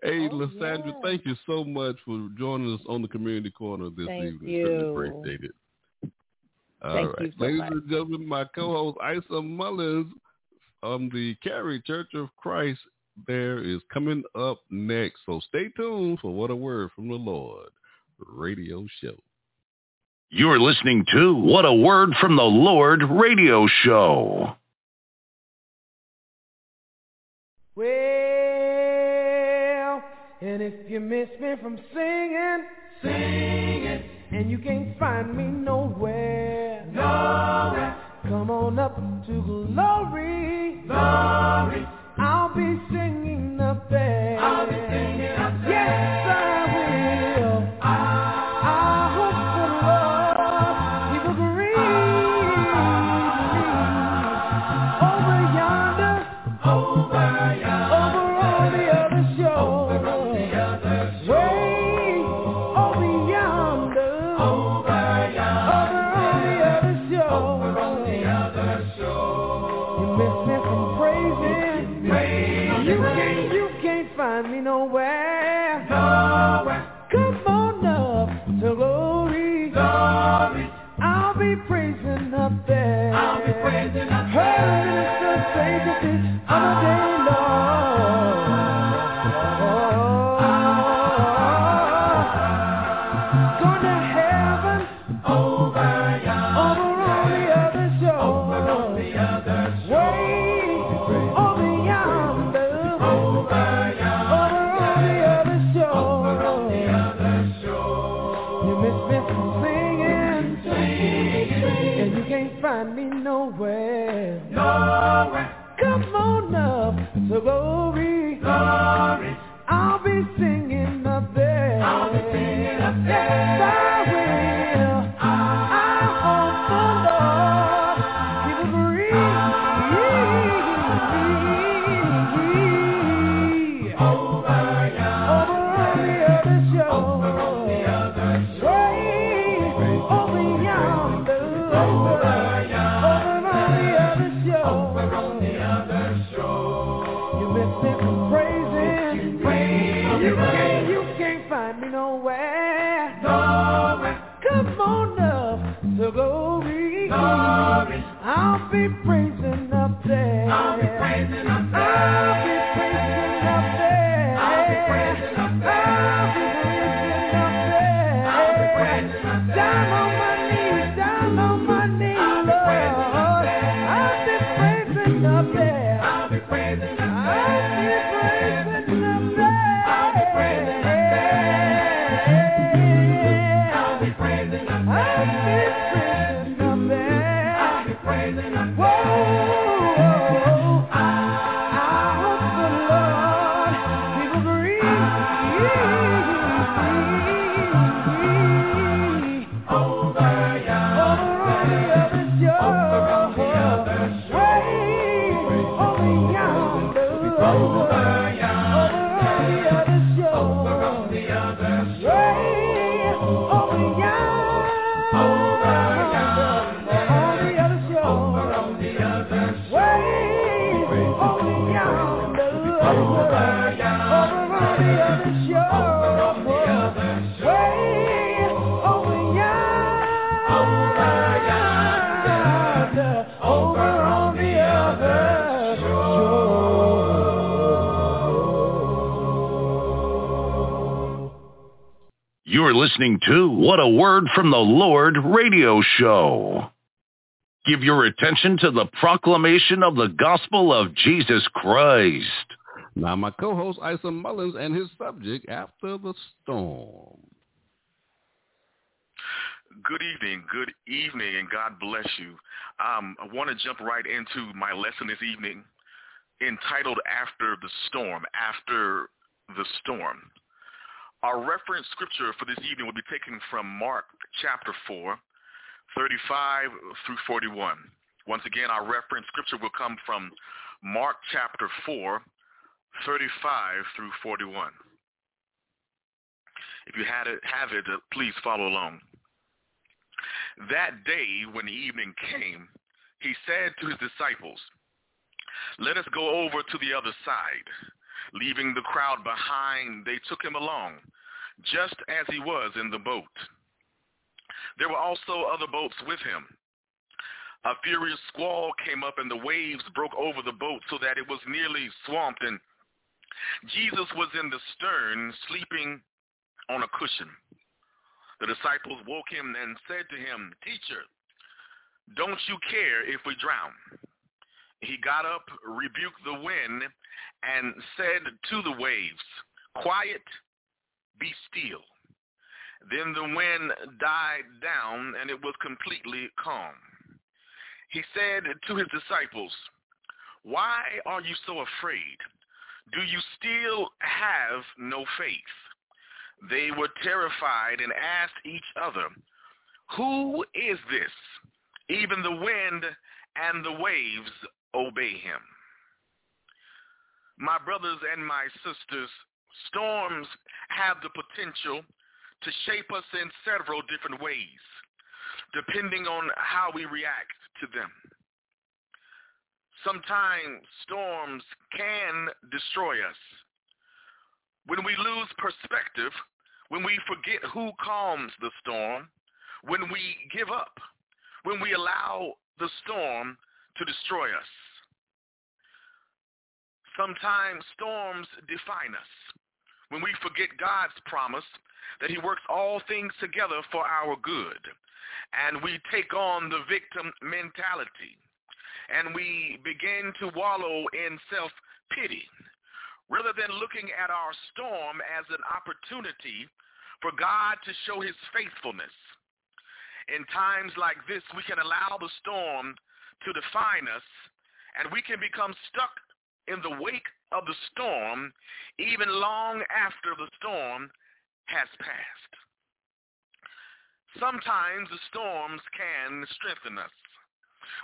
Hey, Oh, LaSandra, yeah. thank you so much for joining us on the community corner this Thank evening. you. Certainly appreciate it. All right, Thank you so ladies much. and gentlemen, my co-host Isom Mullins from um, the Cary Church of Christ there is coming up next. So stay tuned for What a Word from the Lord radio show. You're listening to What a Word from the Lord radio show. Well, and if you miss me from singing, singing, and you can't find me nowhere, nowhere, come on up to glory, glory. I'll be singing You're listening to What a Word from the Lord radio show. Give your attention to the proclamation of the gospel of Jesus Christ. Now, my co-host Isom Mullins and his subject, After the Storm. Good evening, good evening, and God bless you. Um, I want to jump right into my lesson this evening entitled After the Storm, After the Storm. Our reference scripture for this evening will be taken from Mark chapter 4, 35 through 41. Once again, our reference scripture will come from Mark chapter 4, 35 through 41. If you had it, have it, uh, please follow along. That day when the evening came, he said to his disciples, let us go over to the other side. Leaving the crowd behind, they took him along, just as he was in the boat. There were also other boats with him. A furious squall came up and the waves broke over the boat so that it was nearly swamped and Jesus was in the stern sleeping on a cushion. The disciples woke him and said to him, Teacher, don't you care if we drown? He got up, rebuked the wind, and said to the waves, Quiet, be still. Then the wind died down and it was completely calm. He said to his disciples, Why are you so afraid? Do you still have no faith? They were terrified and asked each other, Who is this? Even the wind and the waves obey him. My brothers and my sisters, storms have the potential to shape us in several different ways, depending on how we react to them. Sometimes storms can destroy us. When we lose perspective, when we forget who calms the storm, when we give up, when we allow the storm to destroy us. Sometimes storms define us when we forget God's promise that he works all things together for our good. And we take on the victim mentality. And we begin to wallow in self-pity rather than looking at our storm as an opportunity for God to show his faithfulness. In times like this, we can allow the storm to define us, and we can become stuck in the wake of the storm even long after the storm has passed. Sometimes the storms can strengthen us.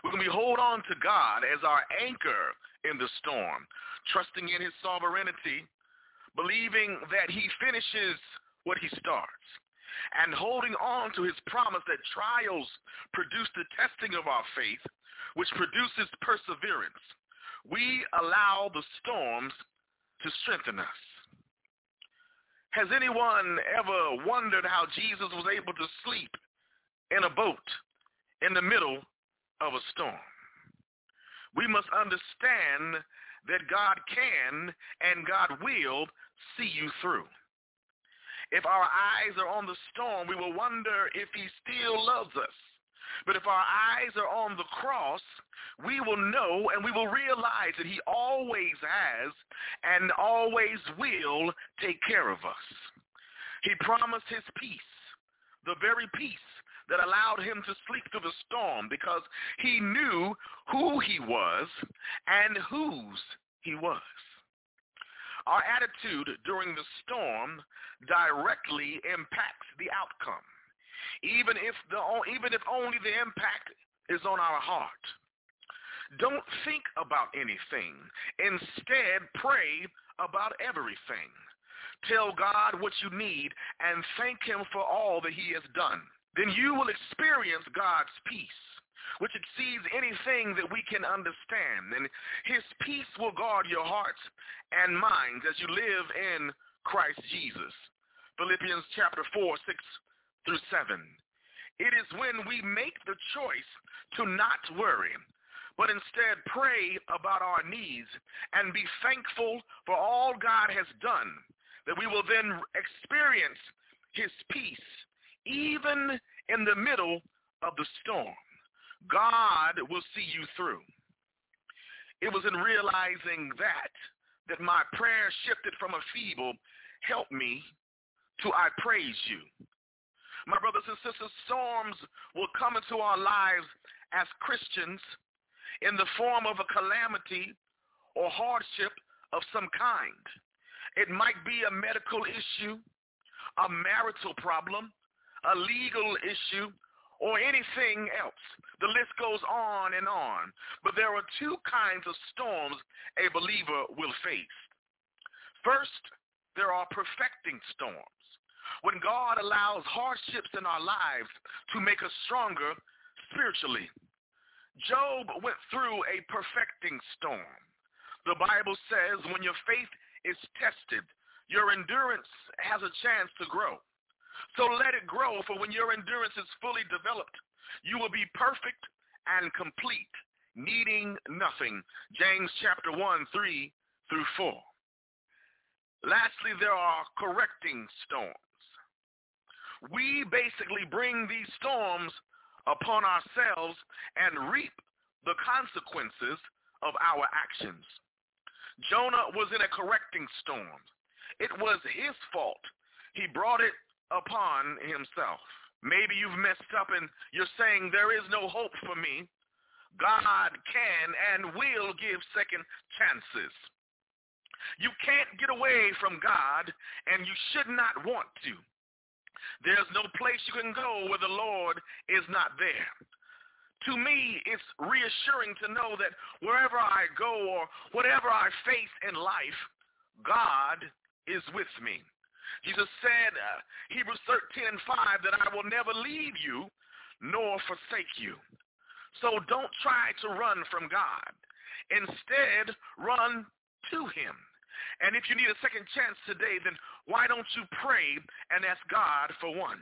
We hold on to God as our anchor in the storm, trusting in his sovereignty, believing that he finishes what he starts, and holding on to his promise that trials produce the testing of our faith, which produces perseverance. We allow the storms to strengthen us. Has anyone ever wondered how Jesus was able to sleep in a boat in the middle of a storm? We must understand that God can and God will see you through. If our eyes are on the storm, we will wonder if he still loves us. But if our eyes are on the cross, we will know and we will realize that he always has and always will take care of us. He promised his peace, the very peace that allowed him to sleep through the storm because he knew who he was and whose he was. Our attitude during the storm directly impacts the outcome even if the even if only the impact is on our heart. Don't think about anything. Instead, pray about everything. Tell God what you need and thank him for all that he has done. Then you will experience God's peace, which exceeds anything that we can understand. And his peace will guard your hearts and minds as you live in Christ Jesus. Philippians chapter 4, 6 through 7. It is when we make the choice to not worry, but instead pray about our needs and be thankful for all God has done that we will then experience his peace, even in the middle of the storm. God will see you through. It was in realizing that that my prayer shifted from a feeble, help me, to I praise you. My brothers and sisters, storms will come into our lives as Christians in the form of a calamity or hardship of some kind. It might be a medical issue, a marital problem, a legal issue, or anything else. The list goes on and on. But there are two kinds of storms a believer will face. First, there are perfecting storms. When God allows hardships in our lives to make us stronger spiritually. Job went through a perfecting storm. The Bible says when your faith is tested, your endurance has a chance to grow. So let it grow, for when your endurance is fully developed, you will be perfect and complete, needing nothing. James chapter 1, 3 through 4. Lastly, there are correcting storms. We basically bring these storms upon ourselves and reap the consequences of our actions. Jonah was in a correcting storm. It was his fault. He brought it upon himself. Maybe you've messed up and you're saying there is no hope for me. God can and will give second chances. You can't get away from God and you should not want to. There's no place you can go where the Lord is not there. To me, it's reassuring to know that wherever I go or whatever I face in life, God is with me. Jesus said, uh, Hebrews 13 and 5, that I will never leave you nor forsake you. So don't try to run from God. Instead, run to him. And if you need a second chance today, then why don't you pray and ask God for one?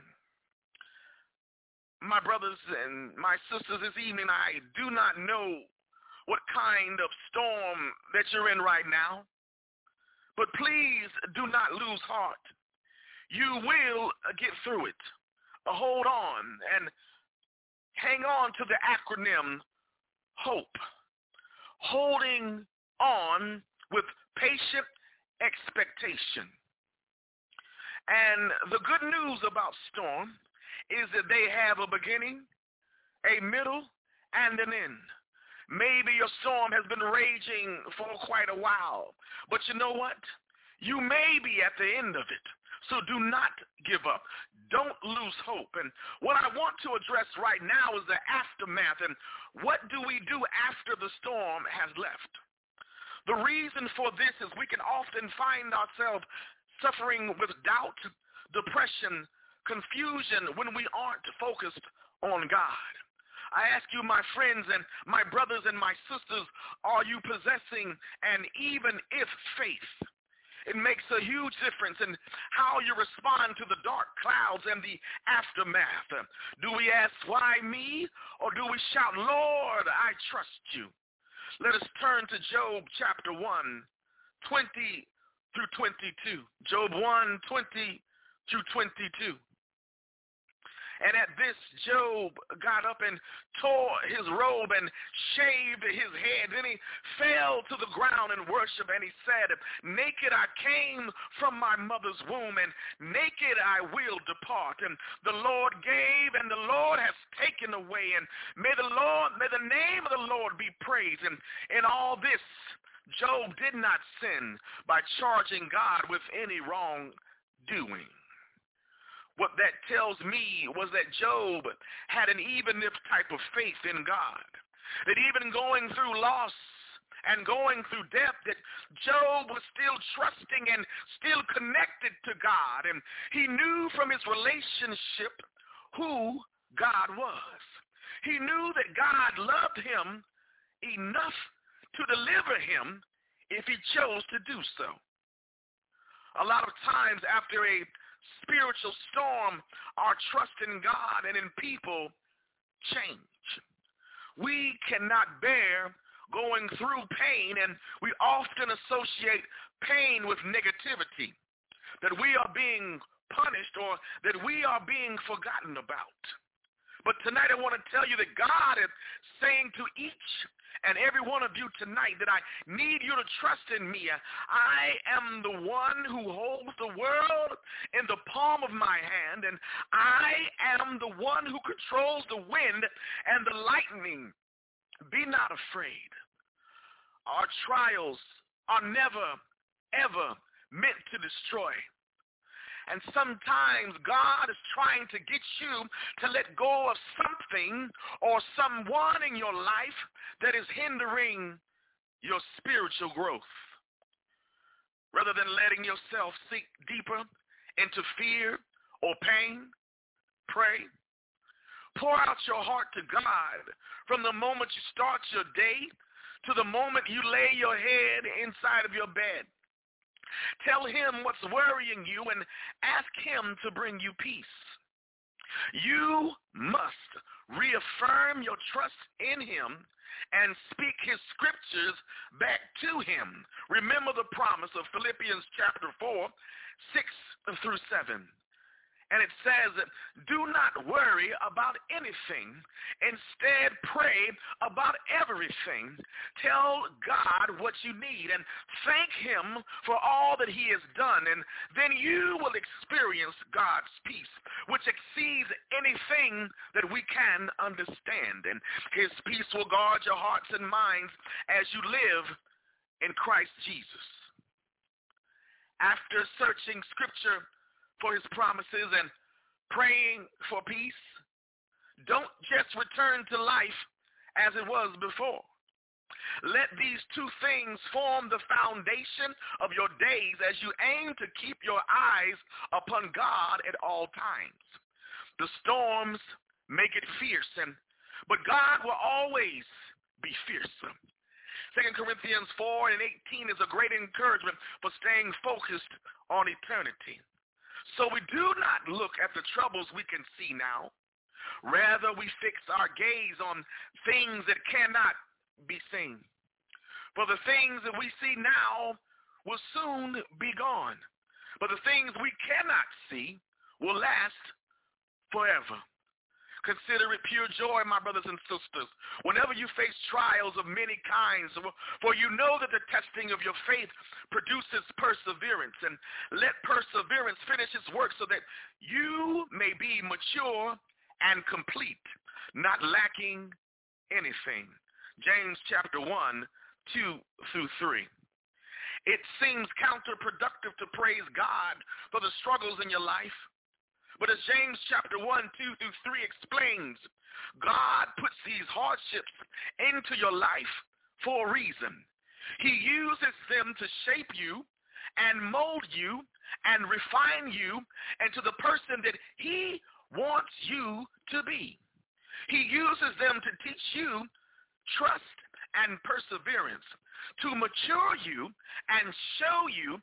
My brothers and my sisters, this evening, I do not know what kind of storm that you're in right now, but please do not lose heart you will get through it. Uh, hold on and hang on to the acronym HOPE. Holding on with patient expectation. And the good news about storm is that they have a beginning, a middle, and an end. Maybe your storm has been raging for quite a while, but you know what? You may be at the end of it. So do not give up. Don't lose hope. And what I want to address right now is the aftermath and what do we do after the storm has left? The reason for this is we can often find ourselves suffering with doubt, depression, confusion when we aren't focused on God. I ask you, my friends and my brothers and my sisters, are you possessing an even if faith? It makes a huge difference in how you respond to the dark clouds and the aftermath. Do we ask, why me? Or do we shout, Lord, I trust you? Let us turn to Job chapter 1, 20 through 22. Job 1, 20 through 22. And at this, Job got up and tore his robe and shaved his head. Then he fell to the ground and worshiped. And he said, Naked I came from my mother's womb, and naked I will depart. And the Lord gave, and the Lord has taken away. And may the Lord, may the name of the Lord be praised. And in all this, Job did not sin by charging God with any wrongdoing. What that tells me was that Job had an even if type of faith in God. That even going through loss and going through death, that Job was still trusting and still connected to God. And he knew from his relationship who God was. He knew that God loved him enough to deliver him if he chose to do so. A lot of times after a spiritual storm, our trust in God and in people change. We cannot bear going through pain, and we often associate pain with negativity, that we are being punished or that we are being forgotten about. But tonight I want to tell you that God is saying to each and every one of you tonight that I need you to trust in me. I am the one who holds the world in the palm of my hand, and I am the one who controls the wind and the lightning. Be not afraid. Our trials are never, ever meant to destroy. And sometimes God is trying to get you to let go of something or someone in your life that is hindering your spiritual growth. Rather than letting yourself sink deeper into fear or pain, pray. Pour out your heart to God from the moment you start your day to the moment you lay your head inside of your bed. Tell him what's worrying you and ask him to bring you peace. You must reaffirm your trust in him and speak his scriptures back to him. Remember the promise of Philippians chapter 4, 6 through 7. And it says, do not worry about anything. Instead, pray about everything. Tell God what you need and thank him for all that he has done. And then you will experience God's peace, which exceeds anything that we can understand. And his peace will guard your hearts and minds as you live in Christ Jesus. After searching scripture for his promises and praying for peace. Don't just return to life as it was before. Let these two things form the foundation of your days as you aim to keep your eyes upon God at all times. The storms make it fierce, and, but God will always be fearsome. 2 Corinthians 4 and 18 is a great encouragement for staying focused on eternity. So we do not look at the troubles we can see now. Rather, we fix our gaze on things that cannot be seen. For the things that we see now will soon be gone. But the things we cannot see will last forever. Consider it pure joy, my brothers and sisters, whenever you face trials of many kinds, for you know that the testing of your faith produces perseverance. And let perseverance finish its work so that you may be mature and complete, not lacking anything. James chapter 1, 2 through 3. It seems counterproductive to praise God for the struggles in your life but as James chapter 1, 2 through 3 explains, God puts these hardships into your life for a reason. He uses them to shape you and mold you and refine you into the person that he wants you to be. He uses them to teach you trust and perseverance, to mature you and show you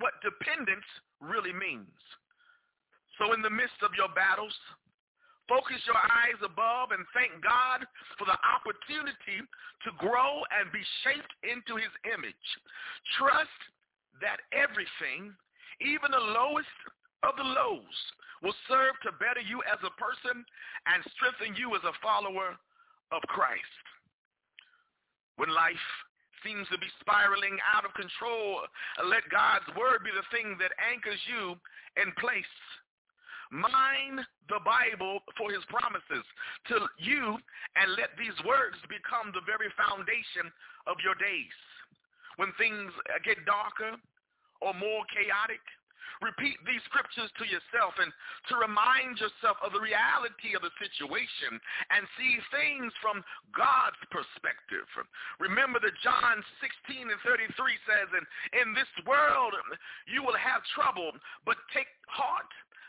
what dependence really means. So in the midst of your battles, focus your eyes above and thank God for the opportunity to grow and be shaped into his image. Trust that everything, even the lowest of the lows, will serve to better you as a person and strengthen you as a follower of Christ. When life seems to be spiraling out of control, let God's word be the thing that anchors you in place. Mine the Bible for his promises to you and let these words become the very foundation of your days. When things get darker or more chaotic, repeat these scriptures to yourself and to remind yourself of the reality of the situation and see things from God's perspective. Remember that John 16 and 33 says, and in this world you will have trouble, but take heart.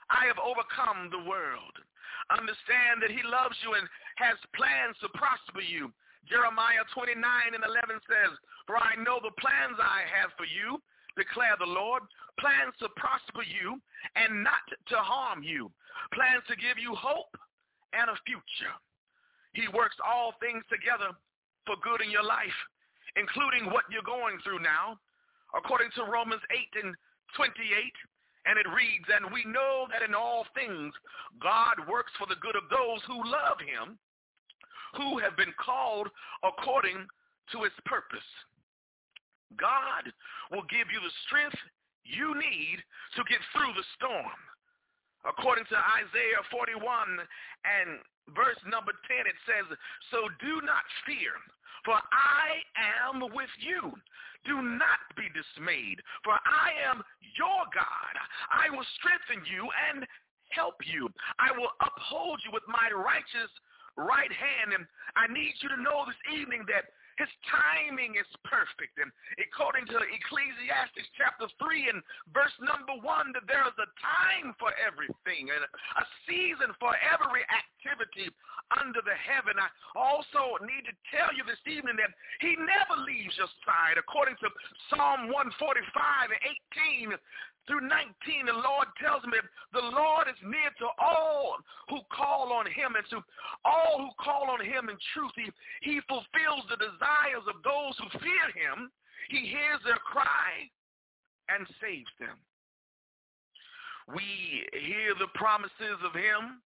I have overcome the world. Understand that he loves you and has plans to prosper you. Jeremiah 29 and 11 says, For I know the plans I have for you, declare the Lord, plans to prosper you and not to harm you, plans to give you hope and a future. He works all things together for good in your life, including what you're going through now. According to Romans 8 and 28, And it reads, And we know that in all things God works for the good of those who love him, who have been called according to his purpose. God will give you the strength you need to get through the storm. According to Isaiah 41 and verse number 10, it says, So do not fear, for I am with you. Do not be dismayed, for I am your God. I will strengthen you and help you. I will uphold you with my righteous right hand. And I need you to know this evening that his timing is perfect. And according to Ecclesiastes chapter 3 and verse number 1, that there is a time for everything and a season for every activity under the heaven. I also need to tell you this evening that he never leaves your side. According to Psalm 145 and 18, through 19, the Lord tells me the Lord is near to all who call on him and to all who call on him in truth. He, he fulfills the desires of those who fear him. He hears their cry and saves them. We hear the promises of him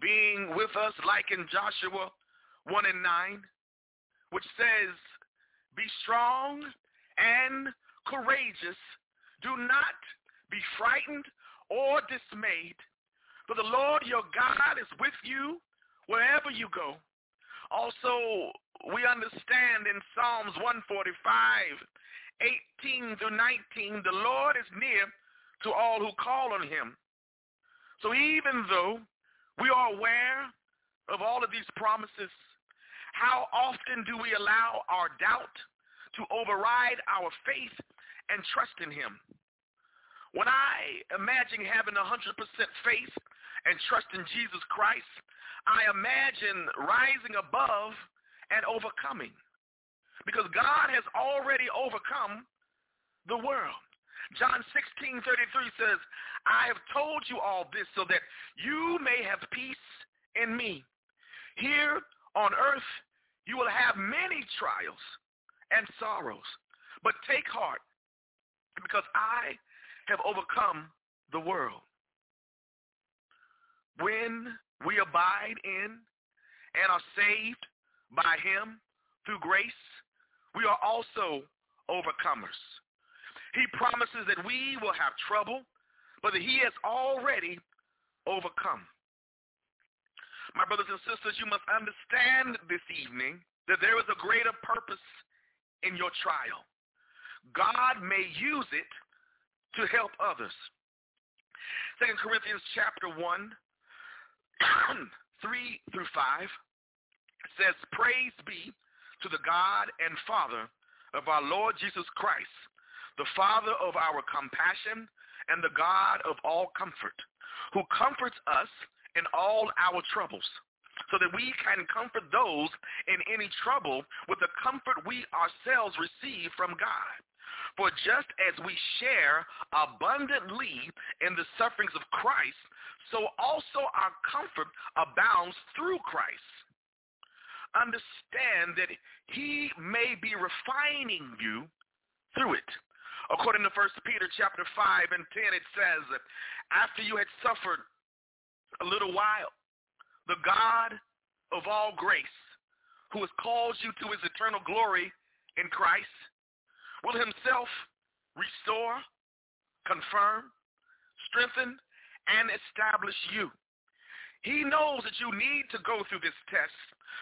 being with us like in Joshua 1 and 9, which says, be strong and courageous do not be frightened or dismayed, for the Lord your God is with you wherever you go. Also, we understand in Psalms 145, 18 through 19, the Lord is near to all who call on him. So even though we are aware of all of these promises, how often do we allow our doubt to override our faith and trust in him. When I imagine having 100% faith and trust in Jesus Christ, I imagine rising above and overcoming. Because God has already overcome the world. John 16, 33 says, I have told you all this so that you may have peace in me. Here on earth, you will have many trials and sorrows. But take heart, because I have overcome the world. When we abide in and are saved by him through grace, we are also overcomers. He promises that we will have trouble, but that he has already overcome. My brothers and sisters, you must understand this evening that there is a greater purpose in your trial. God may use it to help others. Second Corinthians chapter 1, 3 through 5 says, Praise be to the God and Father of our Lord Jesus Christ, the Father of our compassion and the God of all comfort, who comforts us in all our troubles so that we can comfort those in any trouble with the comfort we ourselves receive from God. For just as we share abundantly in the sufferings of Christ, so also our comfort abounds through Christ. Understand that he may be refining you through it. According to 1 Peter chapter 5 and 10, it says, that after you had suffered a little while, the God of all grace, who has called you to his eternal glory in Christ, will himself restore, confirm, strengthen, and establish you. He knows that you need to go through this test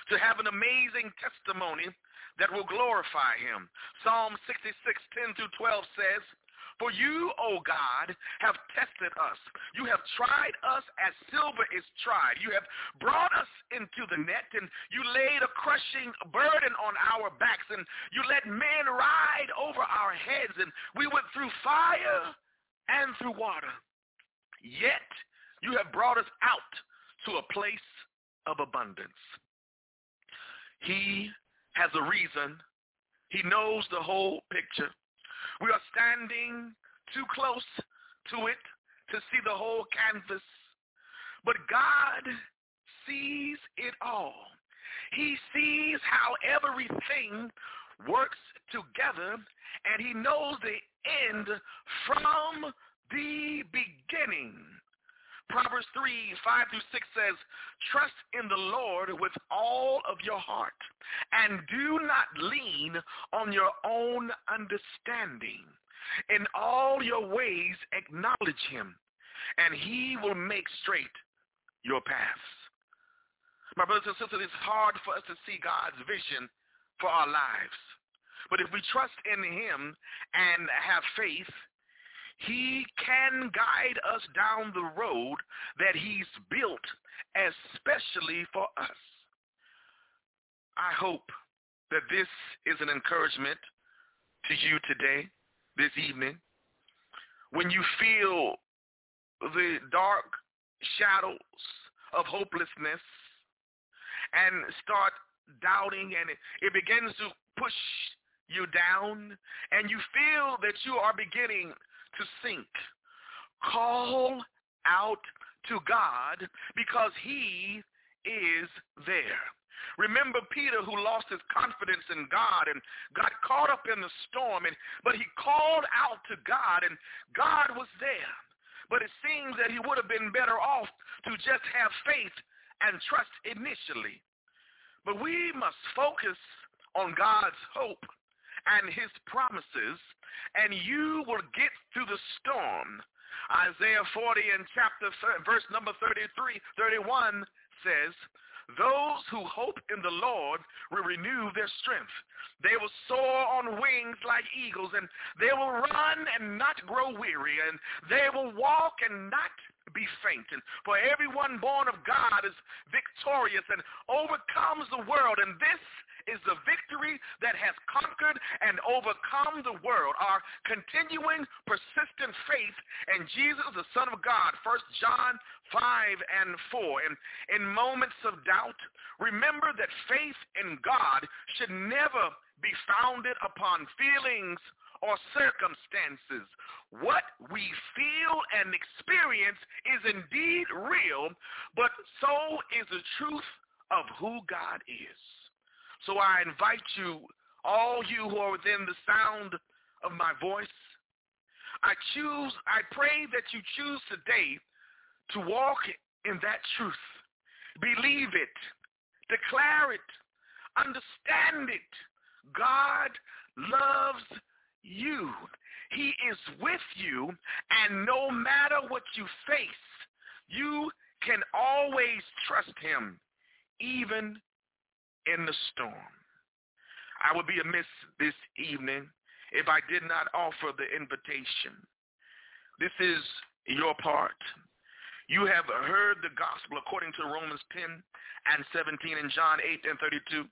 to have an amazing testimony that will glorify him. Psalm 66, 10 through 12 says, for you, O God, have tested us. You have tried us as silver is tried. You have brought us into the net, and you laid a crushing burden on our backs, and you let men ride over our heads, and we went through fire and through water. Yet you have brought us out to a place of abundance. He has a reason. He knows the whole picture. We are standing too close to it to see the whole canvas. But God sees it all. He sees how everything works together and he knows the end from the beginning. Proverbs 3, 5 through 6 says, Trust in the Lord with all of your heart, and do not lean on your own understanding. In all your ways acknowledge him, and he will make straight your paths. My brothers and sisters, it's hard for us to see God's vision for our lives. But if we trust in him and have faith, he can guide us down the road that he's built especially for us. I hope that this is an encouragement to you today, this evening, when you feel the dark shadows of hopelessness and start doubting and it, it begins to push you down and you feel that you are beginning to sink. Call out to God because he is there. Remember Peter who lost his confidence in God and got caught up in the storm, and, but he called out to God and God was there. But it seems that he would have been better off to just have faith and trust initially. But we must focus on God's hope and his promises, and you will get through the storm. Isaiah 40 and chapter verse number 33, 31 says, those who hope in the Lord will renew their strength. They will soar on wings like eagles, and they will run and not grow weary, and they will walk and not be faint. And for everyone born of God is victorious and overcomes the world. And this is the victory that has conquered and overcome the world. Our continuing, persistent faith in Jesus, the Son of God. 1 John 5 and 4. And in moments of doubt, remember that faith in God should never be founded upon feelings or circumstances. What we feel and experience is indeed real, but so is the truth of who God is. So I invite you, all you who are within the sound of my voice, I choose, I pray that you choose today to walk in that truth. Believe it. Declare it. Understand it. God loves you. He is with you, and no matter what you face, you can always trust him, even in the storm. I would be amiss this evening if I did not offer the invitation. This is your part. You have heard the gospel according to Romans 10 and 17 and John 8 and 32.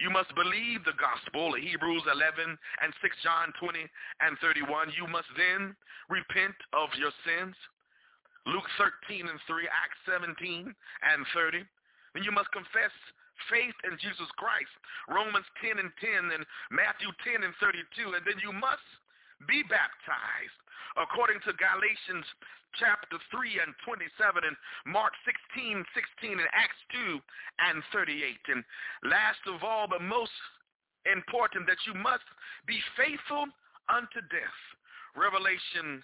You must believe the gospel, Hebrews 11 and 6 John 20 and 31. You must then repent of your sins. Luke 13 and 3, Acts 17 and 30. Then you must confess faith in Jesus Christ, Romans 10 and 10 and Matthew 10 and 32. And then you must be baptized according to Galatians chapter 3 and 27 and Mark 16, 16 and Acts 2 and 38. And last of all, but most important, that you must be faithful unto death. Revelation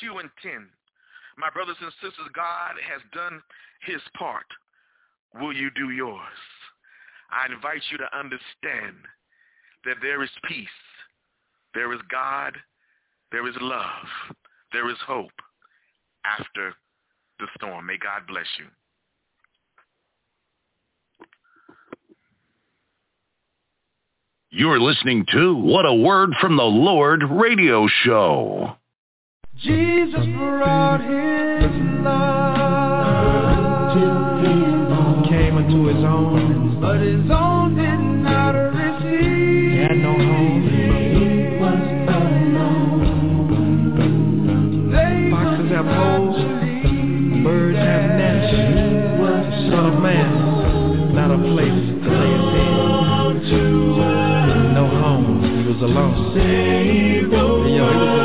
2 and 10. My brothers and sisters, God has done his part. Will you do yours? I invite you to understand that there is peace. There is God. There is love. There is hope after the storm. May God bless you. You're listening to What a Word from the Lord radio show. Jesus brought his love but his own did not receive. Had no home. Have holes, birds have nests. Son of man, not a place to lay his head. No home. He was alone. Yo, he was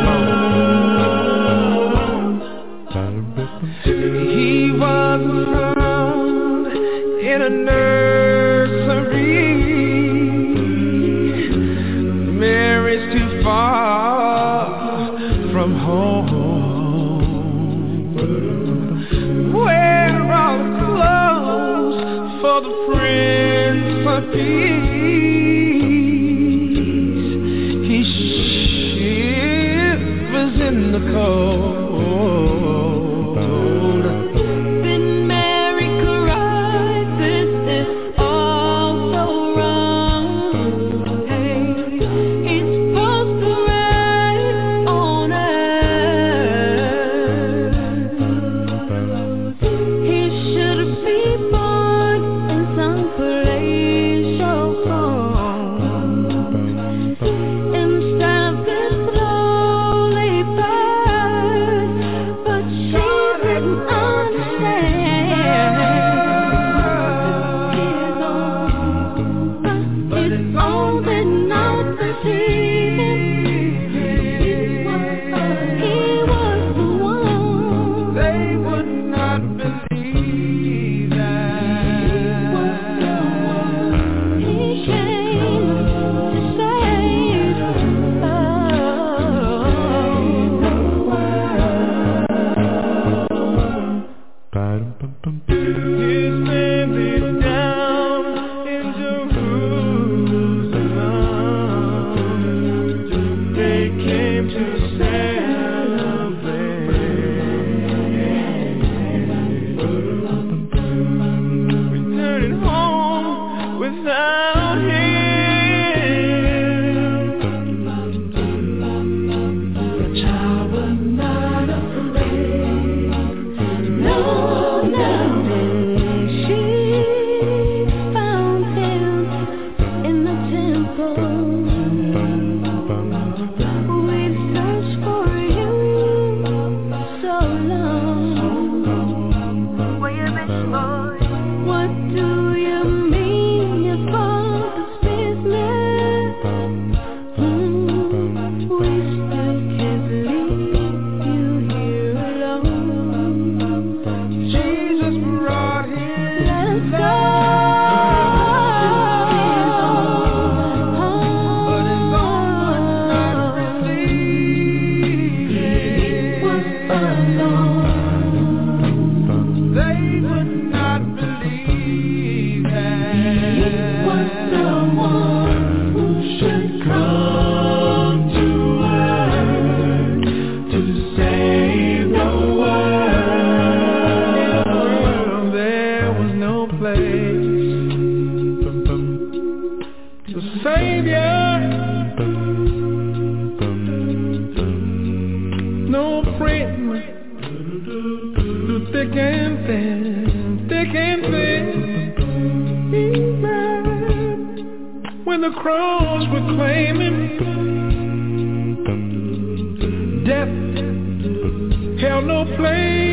when the crows were claiming. Death held no place.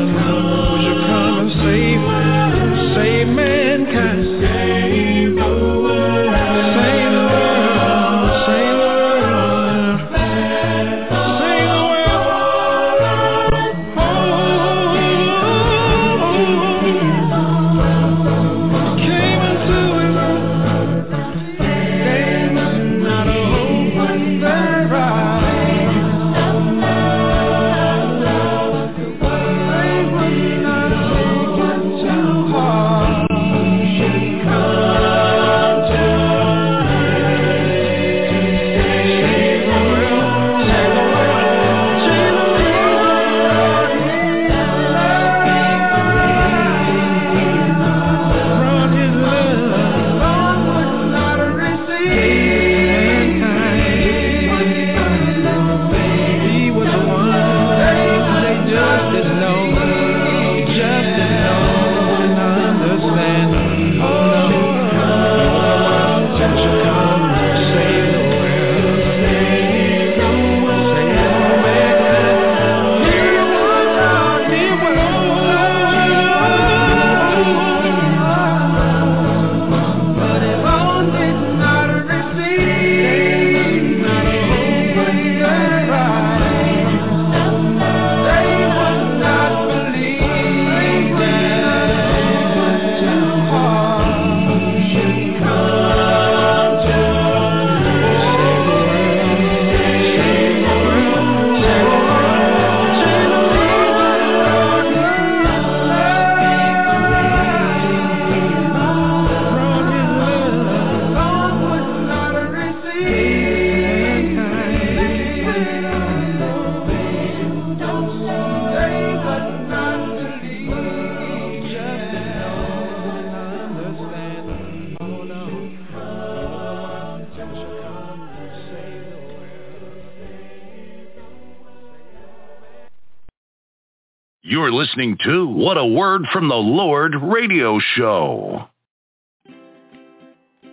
listening to What a Word from the Lord radio show.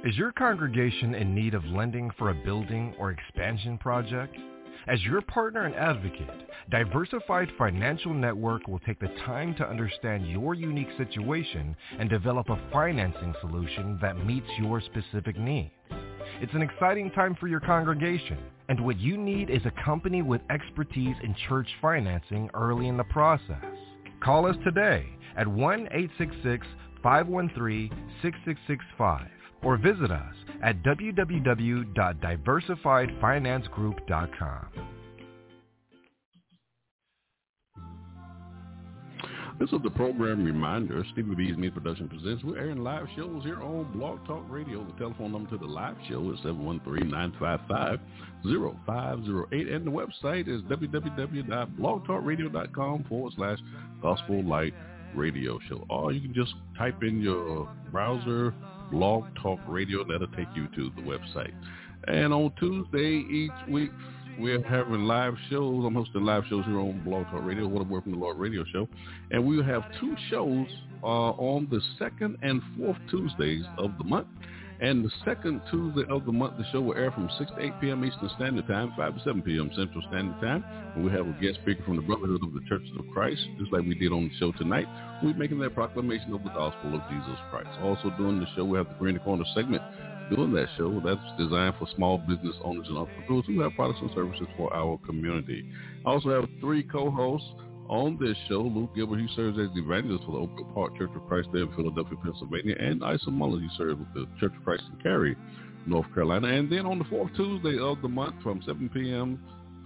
Is your congregation in need of lending for a building or expansion project? As your partner and advocate, Diversified Financial Network will take the time to understand your unique situation and develop a financing solution that meets your specific needs. It's an exciting time for your congregation, and what you need is a company with expertise in church financing early in the process. Call us today at 1-866-513-6665 or visit us at www.diversifiedfinancegroup.com. This is the program reminder. Stevie B's Media Production presents. We're airing live shows here on Blog Talk Radio. The telephone number to the live show is 713-955-0508. And the website is www.blogtalkradio.com forward slash Gospel Light Radio Show. Or you can just type in your browser Blog Talk Radio. That'll take you to the website. And on Tuesday each week, we're having live shows. I'm hosting live shows here on Blog Talk Radio, What a Word from the Lord radio show. And we will have two shows uh, on the second and fourth Tuesdays of the month. And the second Tuesday of the month, the show will air from 6 to 8 p.m. Eastern Standard Time, 5 to 7 p.m. Central Standard Time. And we have a guest speaker from the Brotherhood of the Churches of Christ, just like we did on the show tonight. We're making that proclamation of the gospel of Jesus Christ. Also during the show, we have the Green Corner segment doing that show. That's designed for small business owners and entrepreneurs who have products and services for our community. I also have three co-hosts on this show. Luke Gilbert, he serves as the evangelist for the Oak Park Church of Christ there in Philadelphia, Pennsylvania. And Isom Mullins, he serves with the Church of Christ in Cary, North Carolina. And then on the fourth Tuesday of the month from 7 p.m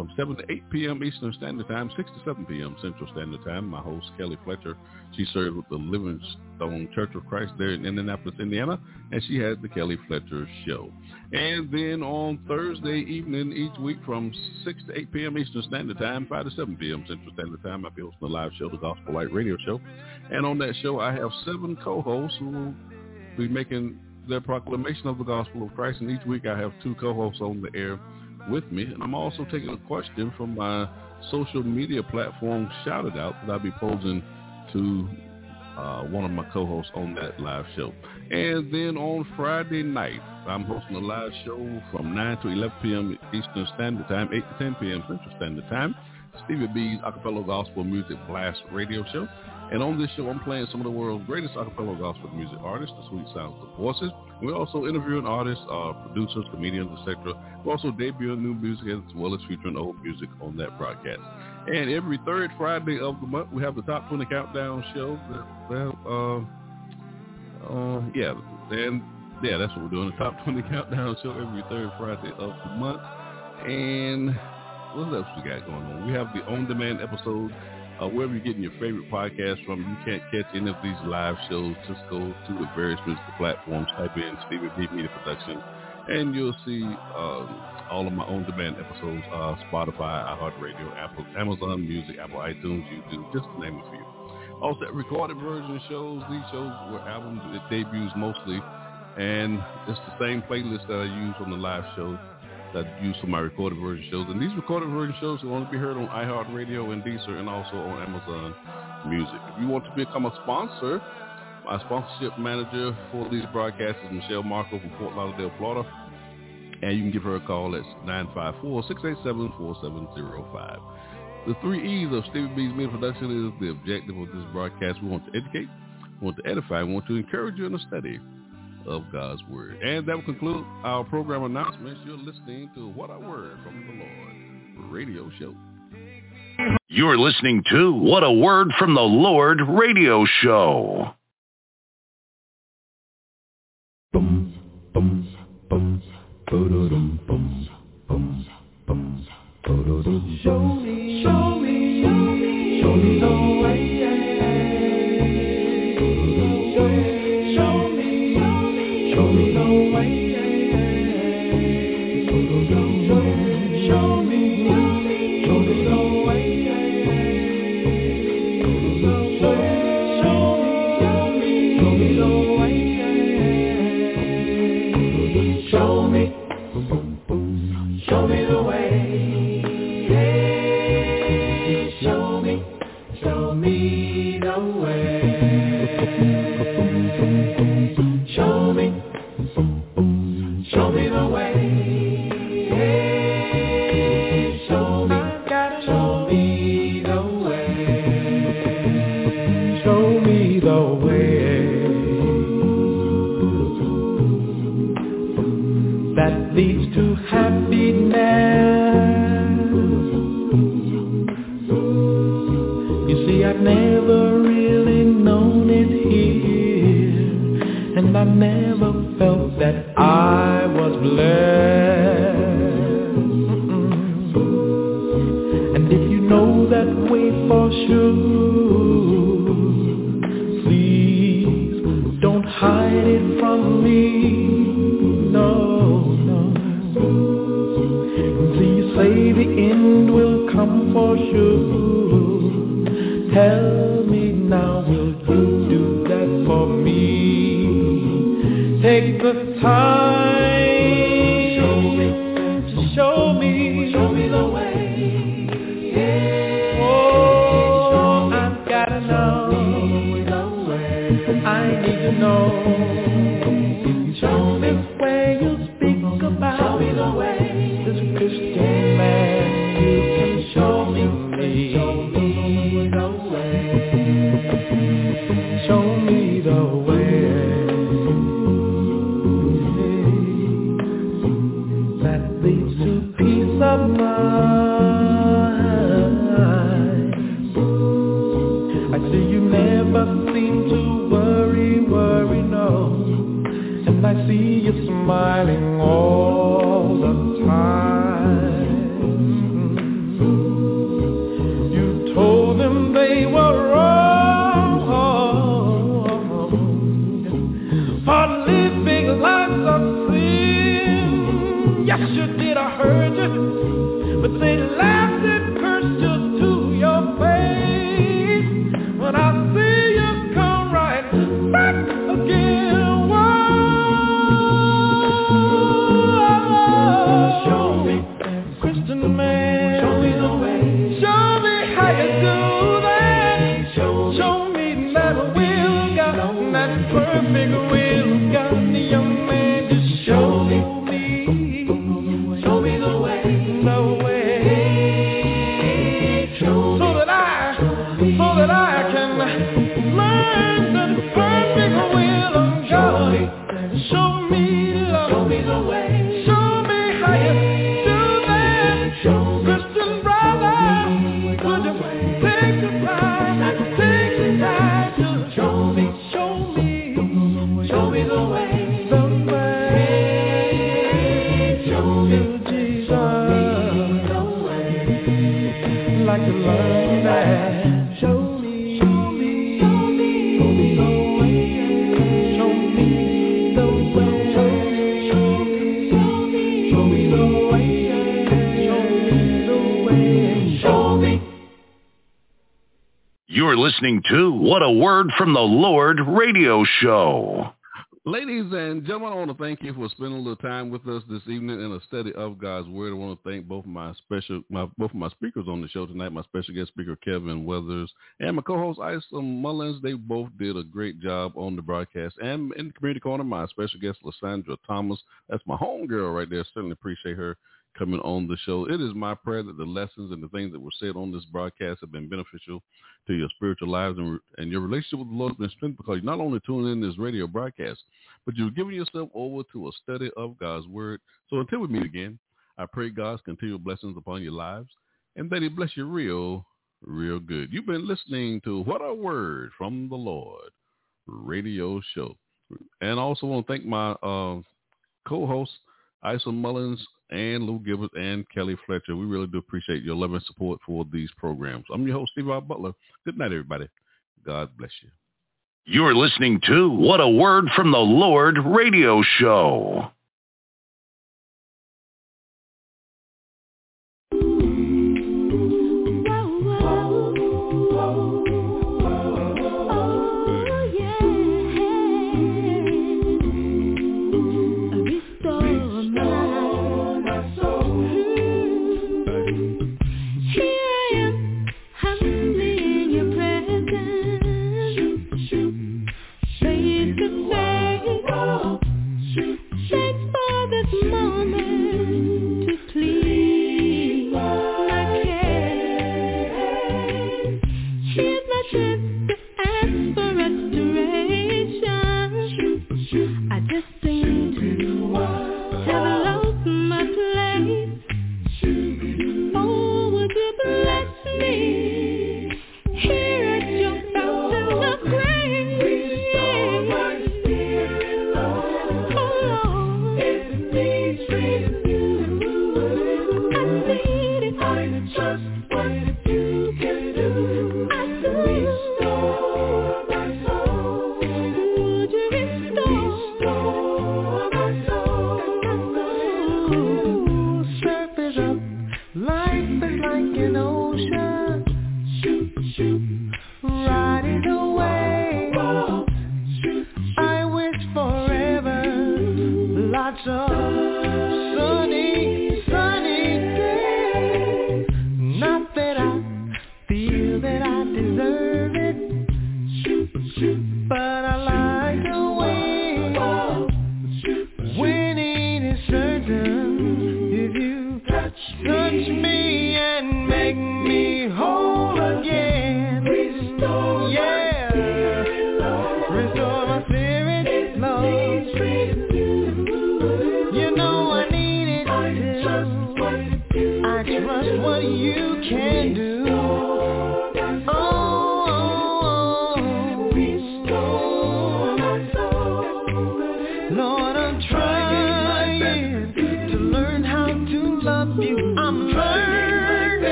from 7 to 8 p.m. Eastern Standard Time, 6 to 7 p.m. Central Standard Time. My host, Kelly Fletcher, she serves with the Livingstone Church of Christ there in Indianapolis, Indiana, and she has the Kelly Fletcher Show. And then on Thursday evening each week from 6 to 8 p.m. Eastern Standard Time, 5 to 7 p.m. Central Standard Time, I'll be hosting a live show, the Gospel Light Radio Show. And on that show, I have seven co-hosts who will be making their proclamation of the gospel of Christ. And each week I have two co-hosts on the air with me. And I'm also taking a question from my social media platform, Shout It Out, that I'll be posing to uh, one of my co-hosts on that live show. And then on Friday night, I'm hosting a live show from 9 to 11 p.m. Eastern Standard Time, 8 to 10 p.m. Central Standard Time. Stevie B's Acapella Gospel Music Blast Radio Show. And on this show, I'm playing some of the world's greatest acapella gospel music artists, the sweet sounds of voices. We're also interviewing artists, uh, producers, comedians, etc. We're also debuting new music as well as featuring old music on that broadcast. And every third Friday of the month, we have the Top 20 Countdown show. Uh, uh, yeah, and yeah, that's what we're doing, the Top 20 Countdown show every third Friday of the month. And what else we got going on? We have the on-demand episode uh, wherever you're getting your favorite podcast from. You can't catch any of these live shows. Just go to the various musical platforms. Type in Stevie B Media Production, and you'll see um, all of my on-demand episodes. Uh, Spotify, iHeartRadio, Apple, Amazon Music, Apple iTunes, YouTube, just to name a few. Also, recorded version shows. These shows were albums that debuts mostly, and it's the same playlist that I use on the live shows that use for my recorded version shows. And these recorded version shows will only be heard on iHeartRadio and Deezer and also on Amazon Music. If you want to become a sponsor, my sponsorship manager for these broadcasts is Michelle Marco from Fort Lauderdale, Florida. And you can give her a call at 954-687-4705. The three E's of Stevie B's Media Production is the objective of this broadcast. We want to educate, we want to edify, we want to encourage you in the study of God's Word. And that will conclude our program announcements. You're listening to What I Word from the Lord radio show. You're listening to What a Word from the Lord radio show. Bum, bum, bum, ba-da-dum, bum, bum, bum, ba-da-dum. Show me, show did, I heard you. But they laughed a Word from the Lord radio show. Ladies and gentlemen, I want to thank you for spending a little time with us this evening in a study of God's Word. I want to thank both of my special, my, both of my speakers on the show tonight, my special guest speaker Kelvin Weathers and my co-host Isom Mullins. They both did a great job on the broadcast. And in the community corner, my special guest LaSandra Thomas. That's my homegirl right there. Certainly appreciate her coming on the show. It is my prayer that the lessons and the things that were said on this broadcast have been beneficial to your spiritual lives and, and your relationship with the Lord has been strengthened because you're not only tuning in this radio broadcast, but you're giving yourself over to a study of God's Word. So until we meet again, I pray God's continual blessings upon your lives and that he bless you real, real good. You've been listening to What a Word from the Lord radio show. And I also want to thank my uh, co-host, Isom Mullins and Lou Gilbert and Kelly Fletcher. We really do appreciate your love and support for these programs. I'm your host, Stevie R. Butler. Good night, everybody. God bless you. You're listening to What a Word from the Lord radio show.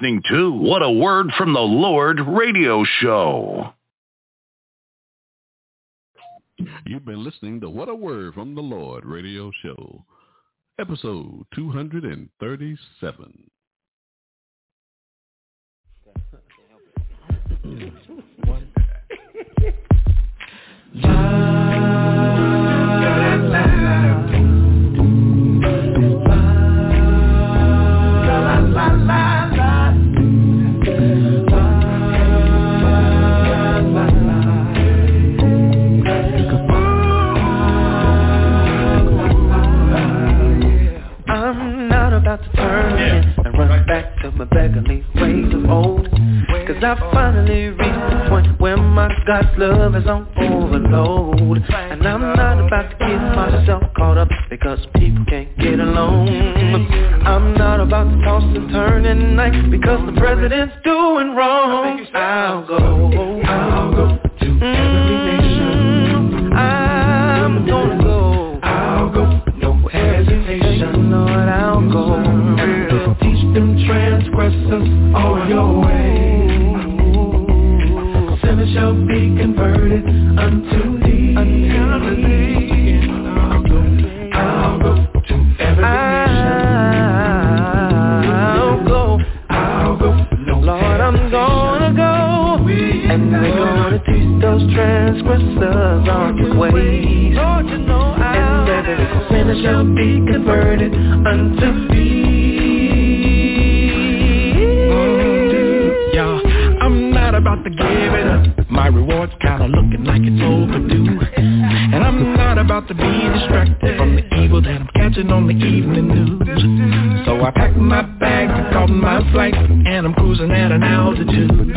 Listening to What a Word from the Lord radio show. You've been listening to What a Word from the Lord radio show, episode 237. Back of old. Cause I finally reached the point where my God's love is on overload. And I'm not about to get myself caught up because people can't get along. I'm not about to toss and turn at night because the president's doing wrong. I'll go, I'll go to every transgressors all your ways. Sinners shall be converted unto thee. Unto thee. I'll go to every I'll go. I'll go. Lord, I'm gonna go. And we're gonna teach those transgressors on your ways. And every sinner shall be converted unto thee. To give it up. My reward's kinda looking like it's overdue. And I'm not about to be distracted from the evil that I'm catching on the evening news. So I packed my bags and caught my flight, and I'm cruising at an altitude.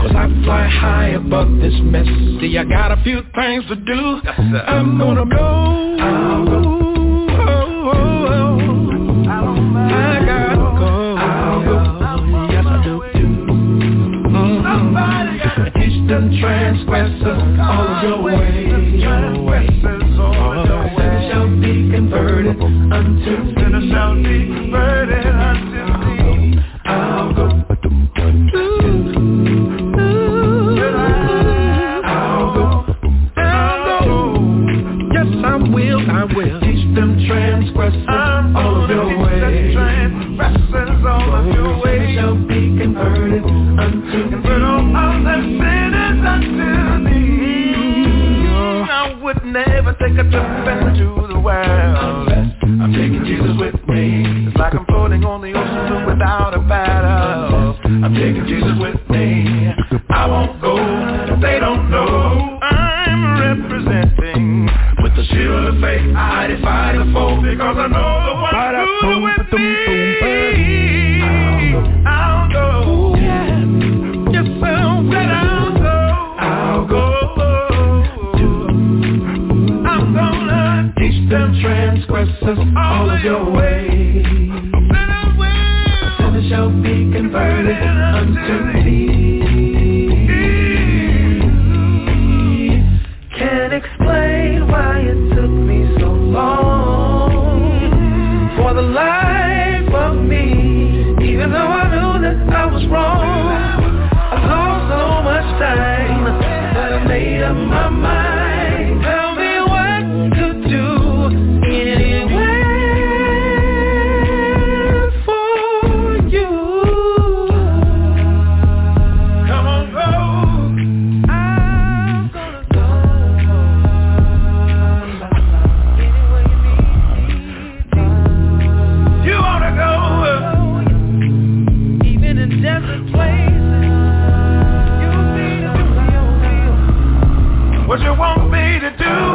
Cause I fly high above this mess. See, I got a few things to do. I'm gonna go. Them transgressors all of your ways. All shall be converted unto sinners shall be converted unto like a chip and chew. do.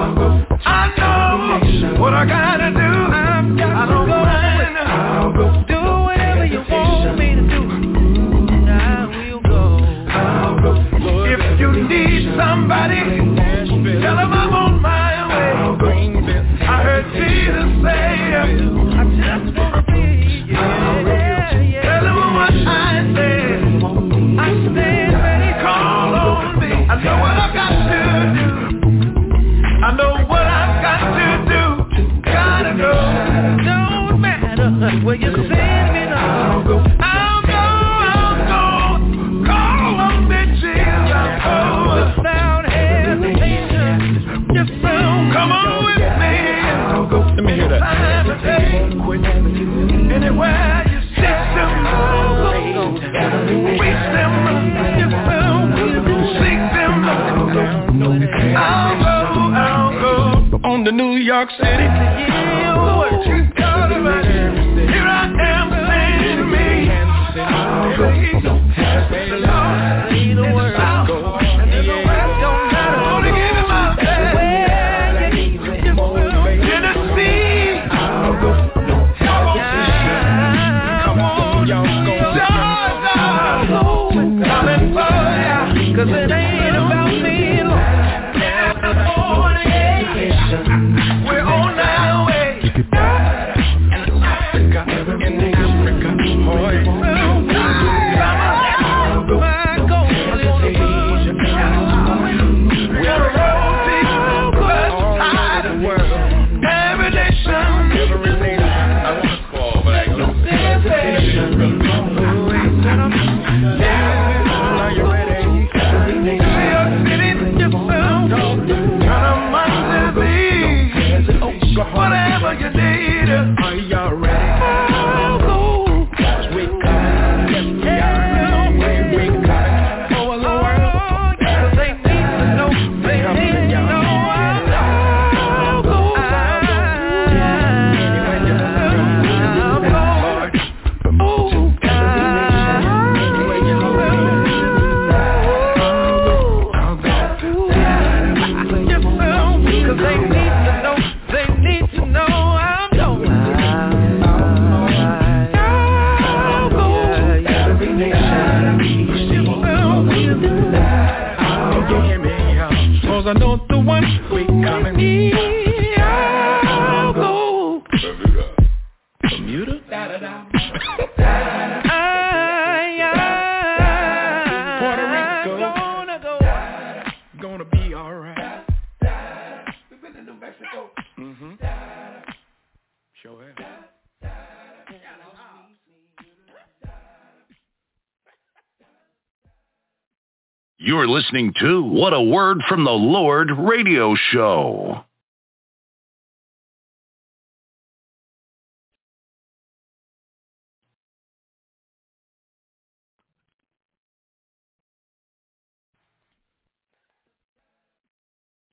listening to What a Word from the Lord radio show.